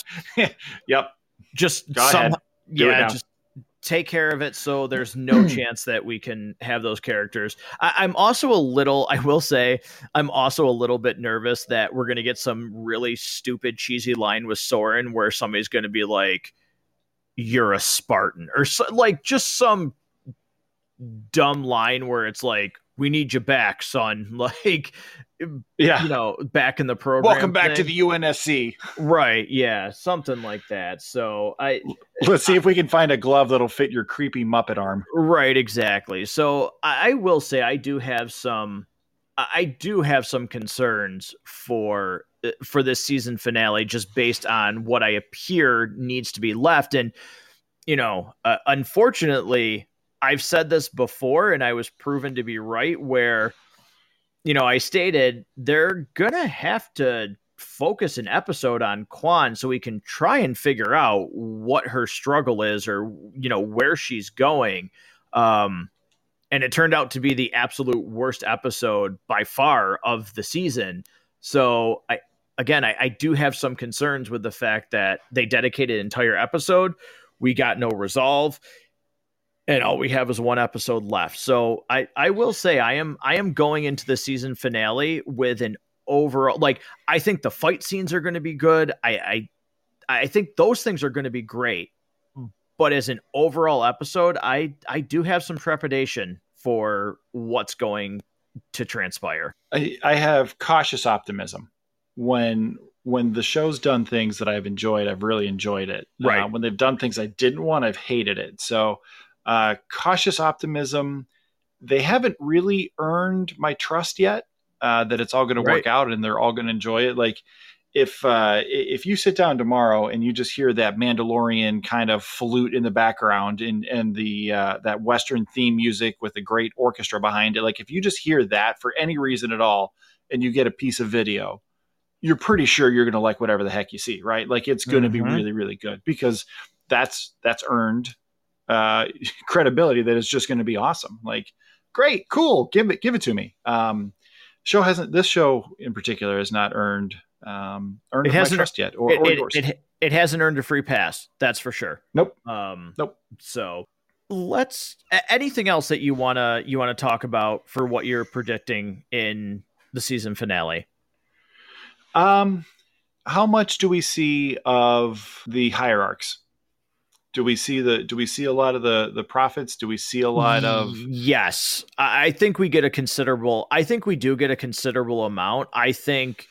yep. Just Go some, yeah, just take care of it so there's no *clears throat* chance that we can have those characters. I, am also a little, I will say, I'm also a little bit nervous that we're going to get some really stupid, cheesy line with Soren where somebody's going to be like, you're a Spartan, or so, like just some dumb line where it's like, we need you back, son. *laughs* Like, yeah, you know, back in the program. Welcome back thing. to the UNSC. Right. Yeah. Something like that. So I *laughs* let's see if we can find a glove that'll fit your creepy Muppet arm. Right. Exactly. So I will say I do have some, I do have some concerns for uh, for this season finale, just based on what I appear needs to be left, and you know, uh, unfortunately I've said this before and I was proven to be right where you know, I stated they're going to have to focus an episode on Kwan so we can try and figure out what her struggle is or you know where she's going. Um and it turned out to be the absolute worst episode by far of the season. So I again I, I do have some concerns with the fact that they dedicated an entire episode. We got no resolve and all we have is one episode left. So I I will say I am I am going into the season finale with an overall like I think the fight scenes are going to be good. I I I think those things are going to be great. But as an overall episode, I I do have some trepidation for what's going to transpire. I, I have cautious optimism when when the show's done things that I've enjoyed, I've really enjoyed it. Right. Uh, when they've done things I didn't want, I've hated it. So uh, cautious optimism. They haven't really earned my trust yet uh, that it's all going to work out and they're all going to enjoy it. Like if uh, if you sit down tomorrow and you just hear that Mandalorian kind of flute in the background and and the uh, that Western theme music with a great orchestra behind it, like if you just hear that for any reason at all, and you get a piece of video, you're pretty sure you're going to like whatever the heck you see, right? Like it's going to mm-hmm. be really really good because that's that's earned uh, *laughs* credibility that it's just going to be awesome. Like, great, cool, give it, give it to me. Um, show hasn't this show in particular has not earned um, earned it hasn't, trust yet, or, it, or it, it, it, hasn't earned a free pass. That's for sure. Nope. Um, nope. So let's anything else that you wanna you wanna talk about for what you're predicting in the season finale. Um, how much do we see of the hierarchs? Do we see the do we see a lot of the the prophets? Do we see a lot of Yes. I think we get a considerable I think we do get a considerable amount. I think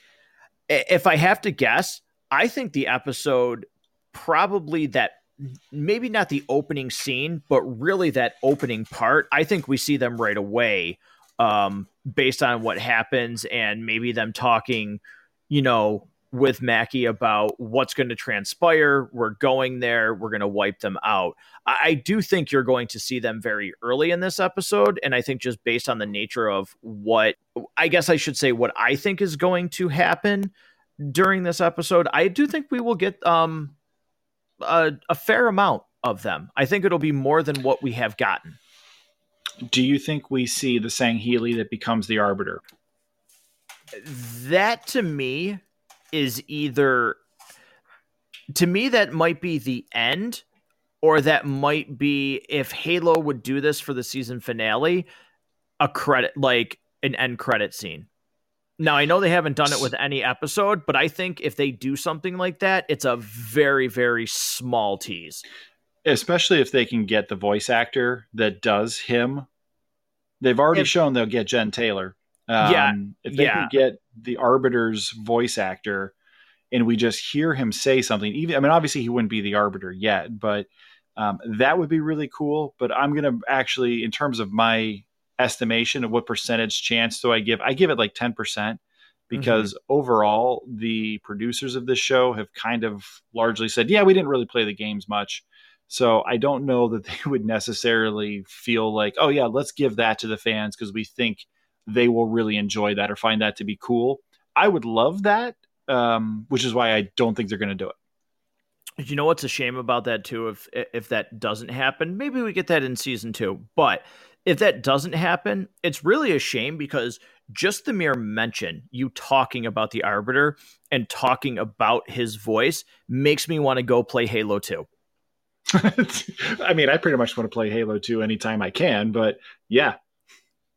if I have to guess, I think the episode probably that maybe not the opening scene, but really that opening part, I think we see them right away um, based on what happens and maybe them talking, you know, with Makee about what's going to transpire. We're going there. We're going to wipe them out. I, I do think you're going to see them very early in this episode. And I think just based on the nature of what, I guess I should say, what I think is going to happen during this episode, I do think we will get um, a, a fair amount of them. I think it'll be more than what we have gotten. Do you think we see the Sangheili that becomes the arbiter? That to me is either to me that might be the end or that might be if Halo would do this for the season finale, a credit like an end credit scene. Now I know they haven't done it with any episode, but I think if they do something like that, it's a very very small tease. Especially if they can get the voice actor that does him. They've already if, shown they'll get Jen Taylor. Um, yeah, if they yeah. can get the Arbiter's voice actor, and we just hear him say something, even I mean, obviously he wouldn't be the Arbiter yet, but um, that would be really cool. But I'm gonna actually, in terms of my estimation of what percentage chance do I give, I give it like ten percent because mm-hmm. overall the producers of this show have kind of largely said, yeah, we didn't really play the games much. So I don't know that they *laughs* would necessarily feel like, oh yeah, let's give that to the fans because we think they will really enjoy that or find that to be cool. I would love that, um, which is why I don't think they're going to do it. You know what's a shame about that too? If if that doesn't happen, maybe we get that in season two. But if that doesn't happen, it's really a shame because just the mere mention, you talking about the Arbiter and talking about his voice, makes me want to go play Halo 2. *laughs* I mean, I pretty much want to play Halo 2 anytime I can, but yeah.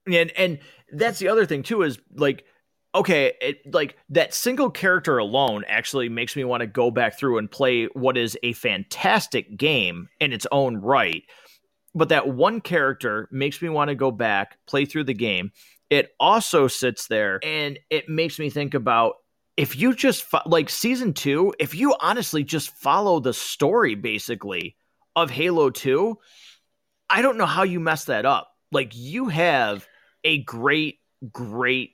And and that's the other thing too is like okay, it, like that single character alone actually makes me want to go back through and play what is a fantastic game in its own right. But that one character makes me want to go back, play through the game. It also sits there and it makes me think about if you just fo- like season 2, if you honestly just follow the story basically of Halo 2, I don't know how you mess that up. Like you have a great, great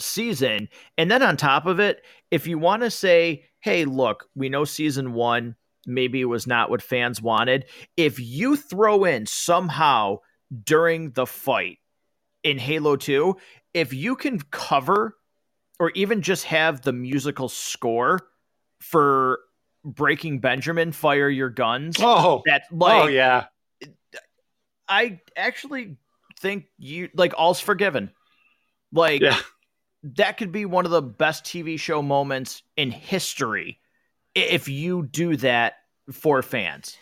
season. And then on top of it, if you want to say, hey, look, we know season one maybe it was not what fans wanted. If you throw in somehow during the fight in Halo 2, if you can cover or even just have the musical score for Breaking Benjamin, Fire Your Guns. Oh, that oh, like, oh yeah. I actually think you like all's forgiven. Like yeah. that could be one of the best TV show moments in history if you do that for fans.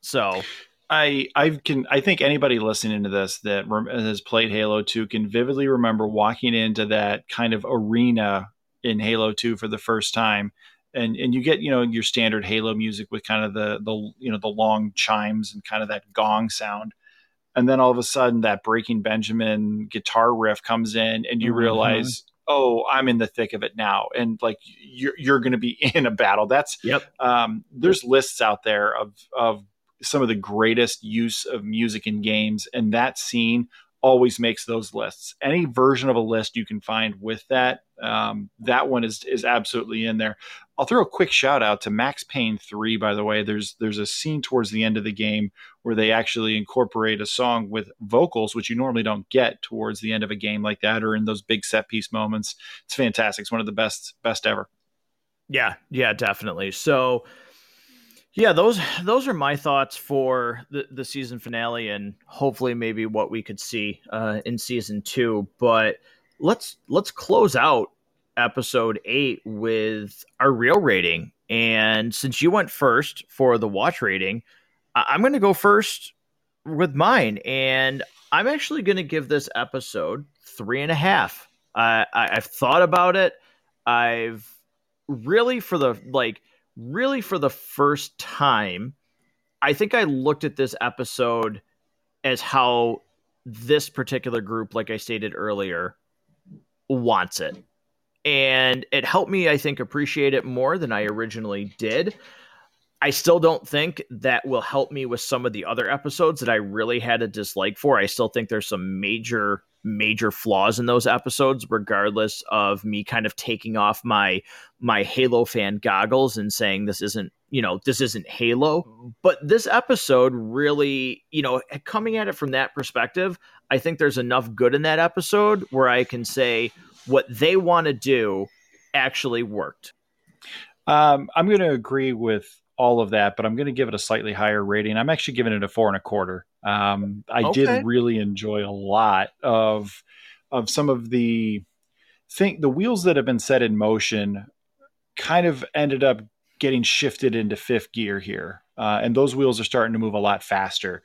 So I I can I think anybody listening to this that has played Halo 2 can vividly remember walking into that kind of arena in Halo 2 for the first time and and you get you know your standard Halo music with kind of the the you know the long chimes and kind of that gong sound and then all of a sudden that breaking benjamin guitar riff comes in and you mm-hmm. realize oh i'm in the thick of it now. And like you're, you're going to be *laughs* in a battle. That's yep. um, there's lists out there of of some of the greatest use of music in games. And that scene always makes those lists any version of a list you can find with that um, that one is is absolutely in there I'll throw a quick shout out to Max Payne 3 by the way. There's there's a scene towards the end of the game where they actually incorporate a song with vocals which you normally don't get towards the end of a game like that or in those big set piece moments. It's fantastic. It's one of the best best ever. Yeah, yeah, definitely. So yeah, those those are my thoughts for the, the season finale and hopefully maybe what we could see uh, in season 2, but let's let's close out episode eight with our real rating. And since you went first for the watch rating, I- am going to go first with mine, and I'm actually going to give this episode three and a half. I, I've thought about it. I've really for the like really for the first time, I think I looked at this episode as how this particular group, like I stated earlier, wants it. And it helped me, I think, appreciate it more than I originally did. I still don't think that will help me with some of the other episodes that I really had a dislike for. I still think there's some major major flaws in those episodes regardless of me kind of taking off my my Halo fan goggles and saying this isn't you know this isn't Halo mm-hmm. but this episode really you know coming at it from that perspective I think there's enough good in that episode where I can say what they want to do actually worked um, I'm going to agree with all of that, but I'm going to give it a slightly higher rating. I'm actually giving it a four and a quarter. Um, I okay. did really enjoy a lot of of some of the think the wheels that have been set in motion kind of ended up getting shifted into fifth gear here, uh, and those wheels are starting to move a lot faster.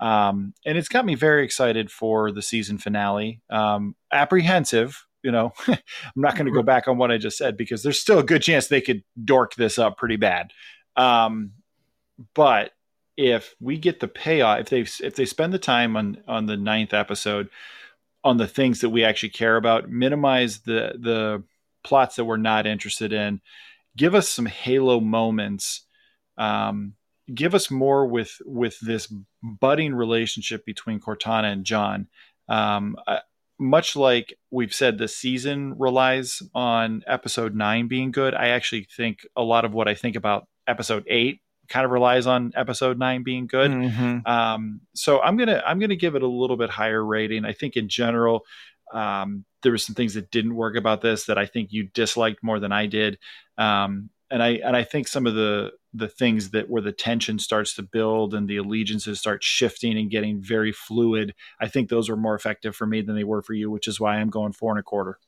Um, and it's got me very excited for the season finale. Um, apprehensive, you know, *laughs* I'm not going to go back on what I just said because there's still a good chance they could dork this up pretty bad. Um, but if we get the payoff, if they if they spend the time on on the ninth episode on the things that we actually care about, minimize the the plots that we're not interested in, give us some Halo moments. Um, give us more with with this budding relationship between Cortana and John. Um, uh, much like we've said, the season relies on episode nine being good. I actually think a lot of what I think about episode eight kind of relies on episode nine being good. Mm-hmm. Um, so I'm gonna I'm gonna give it a little bit higher rating. I think in general, um, there were some things that didn't work about this that I think you disliked more than I did. Um, and I and I think some of the the things that where the tension starts to build and the allegiances start shifting and getting very fluid, I think those were more effective for me than they were for you, which is why I'm going four and a quarter.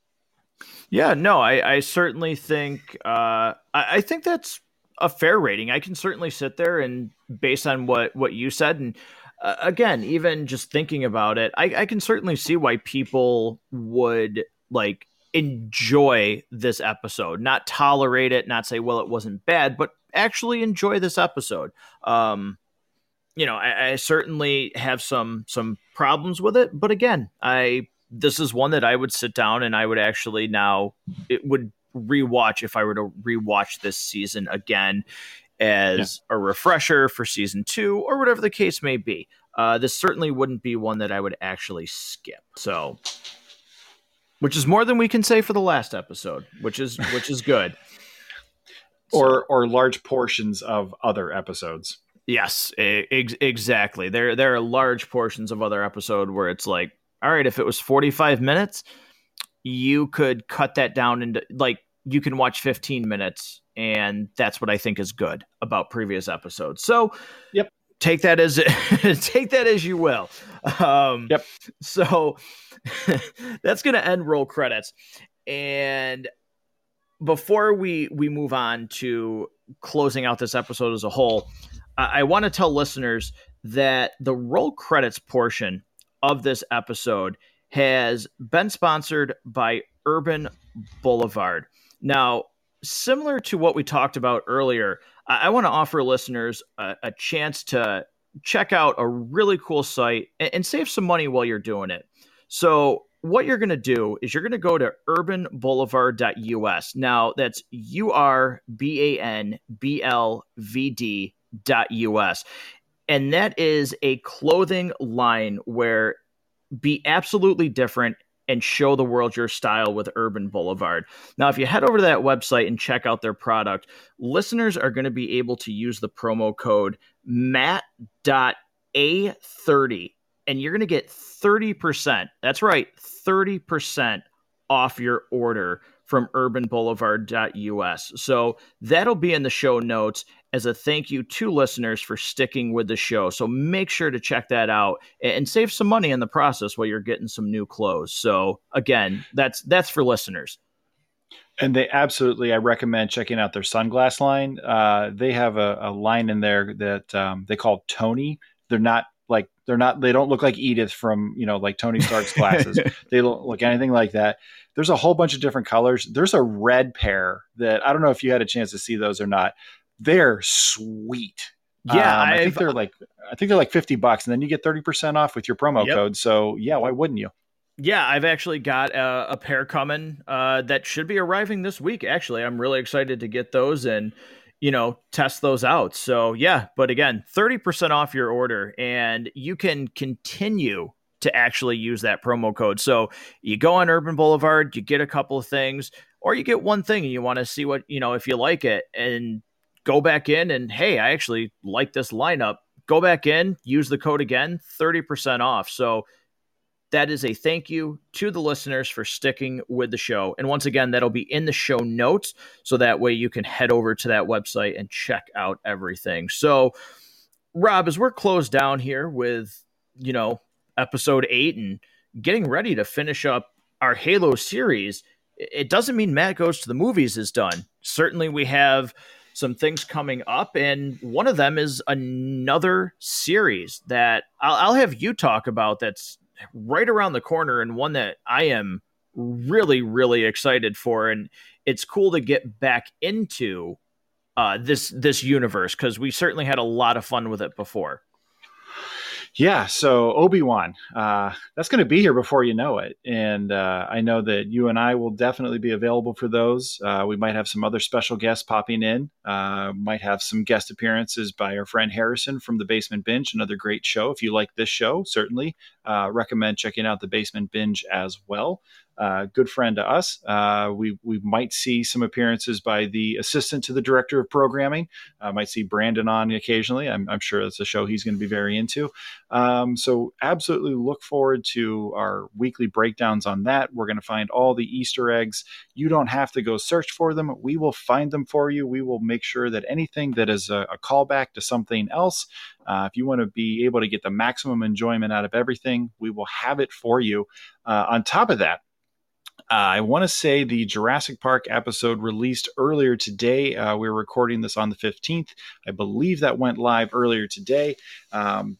Yeah, no, I, I certainly think uh, I, I think that's a fair rating. I can certainly sit there and based on what what you said and uh, again, even just thinking about it, I, I can certainly see why people would like enjoy this episode, not tolerate it, not say, well, it wasn't bad, but actually enjoy this episode. Um, you know, I, I certainly have some some problems with it, but again, I this is one that I would sit down and I would actually now it would rewatch if I were to rewatch this season again as yeah. a refresher for season two or whatever the case may be. Uh, this certainly wouldn't be one that I would actually skip. So, which is more than we can say for the last episode, which is *laughs* which is good. or or large portions of other episodes. Yes, ex- exactly. There there are large portions of other episode where it's like, all right, if it was 45 minutes, you could cut that down into like you can watch 15 minutes and that's what I think is good about previous episodes. So, yep. Take that as *laughs* take that as you will. Um, yep. So *laughs* that's going to end roll credits, and before we we move on to closing out this episode as a whole, I, I want to tell listeners that the roll credits portion of this episode has been sponsored by Urban Boulevard. Now, similar to what we talked about earlier, I, I want to offer listeners a, a, chance to check out a really cool site and, and save some money while you're doing it. So, what you're going to do is you're going to go to urbanboulevard.us. Now, that's U R B A N B L V D.us. And that is a clothing line where be absolutely different and show the world your style with Urban Boulevard. Now, if you head over to that website and check out their product, listeners are going to be able to use the promo code MAT.A30 and you're going to get 30%. That's right, 30% off your order from urbanboulevard.us. So that'll be in the show notes as a thank you to listeners for sticking with the show. So make sure to check that out and save some money in the process while you're getting some new clothes. So again, that's that's for listeners. And they absolutely, I recommend checking out their sunglass line. Uh, they have a, a, line in there that um, they call Tony. They're not They're not. They don't look like Edith from you know like Tony Stark's glasses. *laughs* they don't look anything like that. There's a whole bunch of different colors. There's a red pair that I don't know if you had a chance to see those or not. They're sweet. Yeah, um, I think they're like I think they're like fifty bucks, and then you get thirty percent off with your promo yep. code. So yeah, why wouldn't you? Yeah, I've actually got a, a pair coming uh, that should be arriving this week. Actually, I'm really excited to get those and you know test those out. So yeah, but again, thirty percent off your order, and you can continue to actually use that promo code. So you go on Urban Boulevard, you get a couple of things, or you get one thing and you want to see what you know if you like it, and go back in and hey, I actually like this lineup. Go back in, use the code again, thirty percent off. So that is a thank you to the listeners for sticking with the show. And once again, that'll be in the show notes. So that way you can head over to that website and check out everything. So, Rob, as we're closed down here with, you know, episode eight and getting ready to finish up our Halo series, it doesn't mean Matt Goes to the Movies is done. Certainly, we have some things coming up, and one of them is another series that I'll, I'll have you talk about that's right around the corner and one that I am really, really excited for. And it's cool to get back into uh, this this universe because we certainly had a lot of fun with it before. Yeah, so Obi Wan, uh, that's going to be here before you know it, and uh, I know that you and I will definitely be available for those. Uh, we might have some other special guests popping in. Uh, might have some guest appearances by our friend Harrison from the Basement Binge, another great show. If you like this show, certainly uh, recommend checking out the Basement Binge as well uh, good friend to us. Uh, we we might see some appearances by the assistant to the director of programming. I might see Brandon on occasionally. I'm, I'm sure that's a show he's going to be very into. Um, so absolutely look forward to our weekly breakdowns on that. We're going to find all the Easter eggs. You don't have to go search for them. We will find them for you. We will make sure that anything that is a, a callback to something else uh, if you want to be able to get the maximum enjoyment out of everything, we will have it for you. Uh, on top of that, uh, I want to say the Jurassic Park episode released earlier today. Uh, we are recording this on the 15th. I believe that went live earlier today. Um,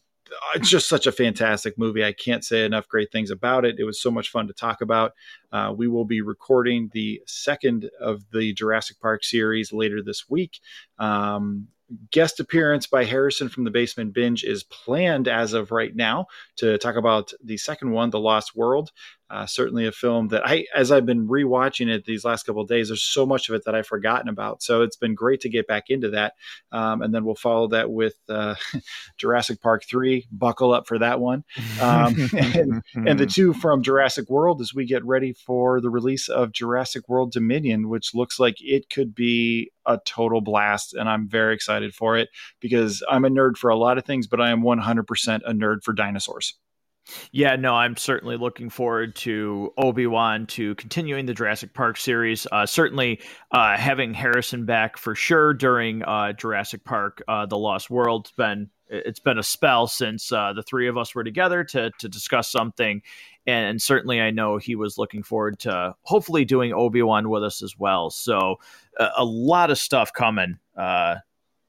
it's just such a fantastic movie. I can't say enough great things about it. It was so much fun to talk about. Uh, we will be recording the second of the Jurassic Park series later this week. Um, guest appearance by Harrison from the Basement Binge is planned as of right now to talk about the second one, The Lost World. Uh, certainly a film that I, as I've been rewatching it these last couple of days, there's so much of it that I've forgotten about. So it's been great to get back into that. Um, and then we'll follow that with uh, *laughs* Jurassic Park 3. Buckle up for that one. Um, *laughs* *laughs* and, and, the two from Jurassic World as we get ready for the release of Jurassic World Dominion, which looks like it could be a total blast. And I'm very excited for it because I'm a nerd for a lot of things, but I am 100% a nerd for dinosaurs. Yeah, no, I'm certainly looking forward to Obi Wan to continuing the Jurassic Park series. Uh, certainly, uh, having Harrison back for sure during uh, Jurassic Park: uh, The Lost World. It's been it's been a spell since uh, the three of us were together to to discuss something, and, and, certainly I know he was looking forward to hopefully doing Obi Wan with us as well. So a lot of stuff coming, uh,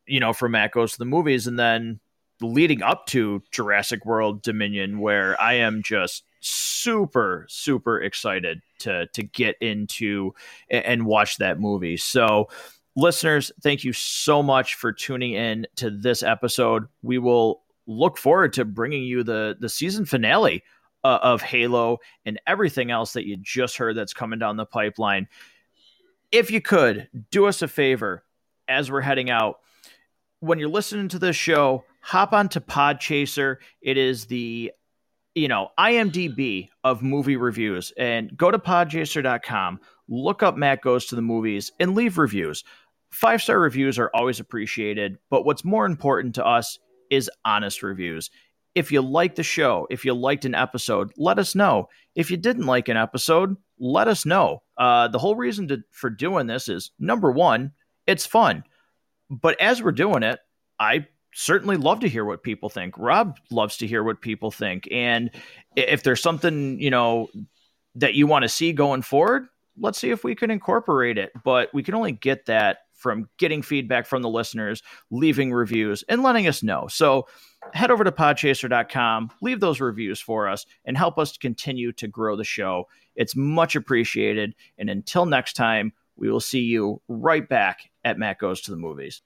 you know, from Matt goes to the movies, and then leading up to Jurassic World Dominion, where I am just super super excited to to get into and watch that movie. So listeners, thank you so much for tuning in to this episode. We will look forward to bringing you the the season finale uh, of Halo and everything else that you just heard that's coming down the pipeline. If you could do us a favor as we're heading out, when you're listening to this show, hop onto Podchaser. It is the you know IMDb of movie reviews, and go to Podchaser.com. Look up Matt goes to the movies and leave reviews. Five star reviews are always appreciated, but what's more important to us is honest reviews. If you like the show, if you liked an episode, let us know. If you didn't like an episode, let us know. Uh, the whole reason to, for doing this is number one, it's fun. But as we're doing it, I certainly love to hear what people think. Rob loves to hear what people think. And if there's something, you know, that you want to see going forward, let's see if we can incorporate it. But we can only get that from getting feedback from the listeners, leaving reviews, and letting us know. So head over to podchaser.com, leave those reviews for us, and help us continue to grow the show. It's much appreciated. And until next time, we will see you right back at Matt Goes to the Movies.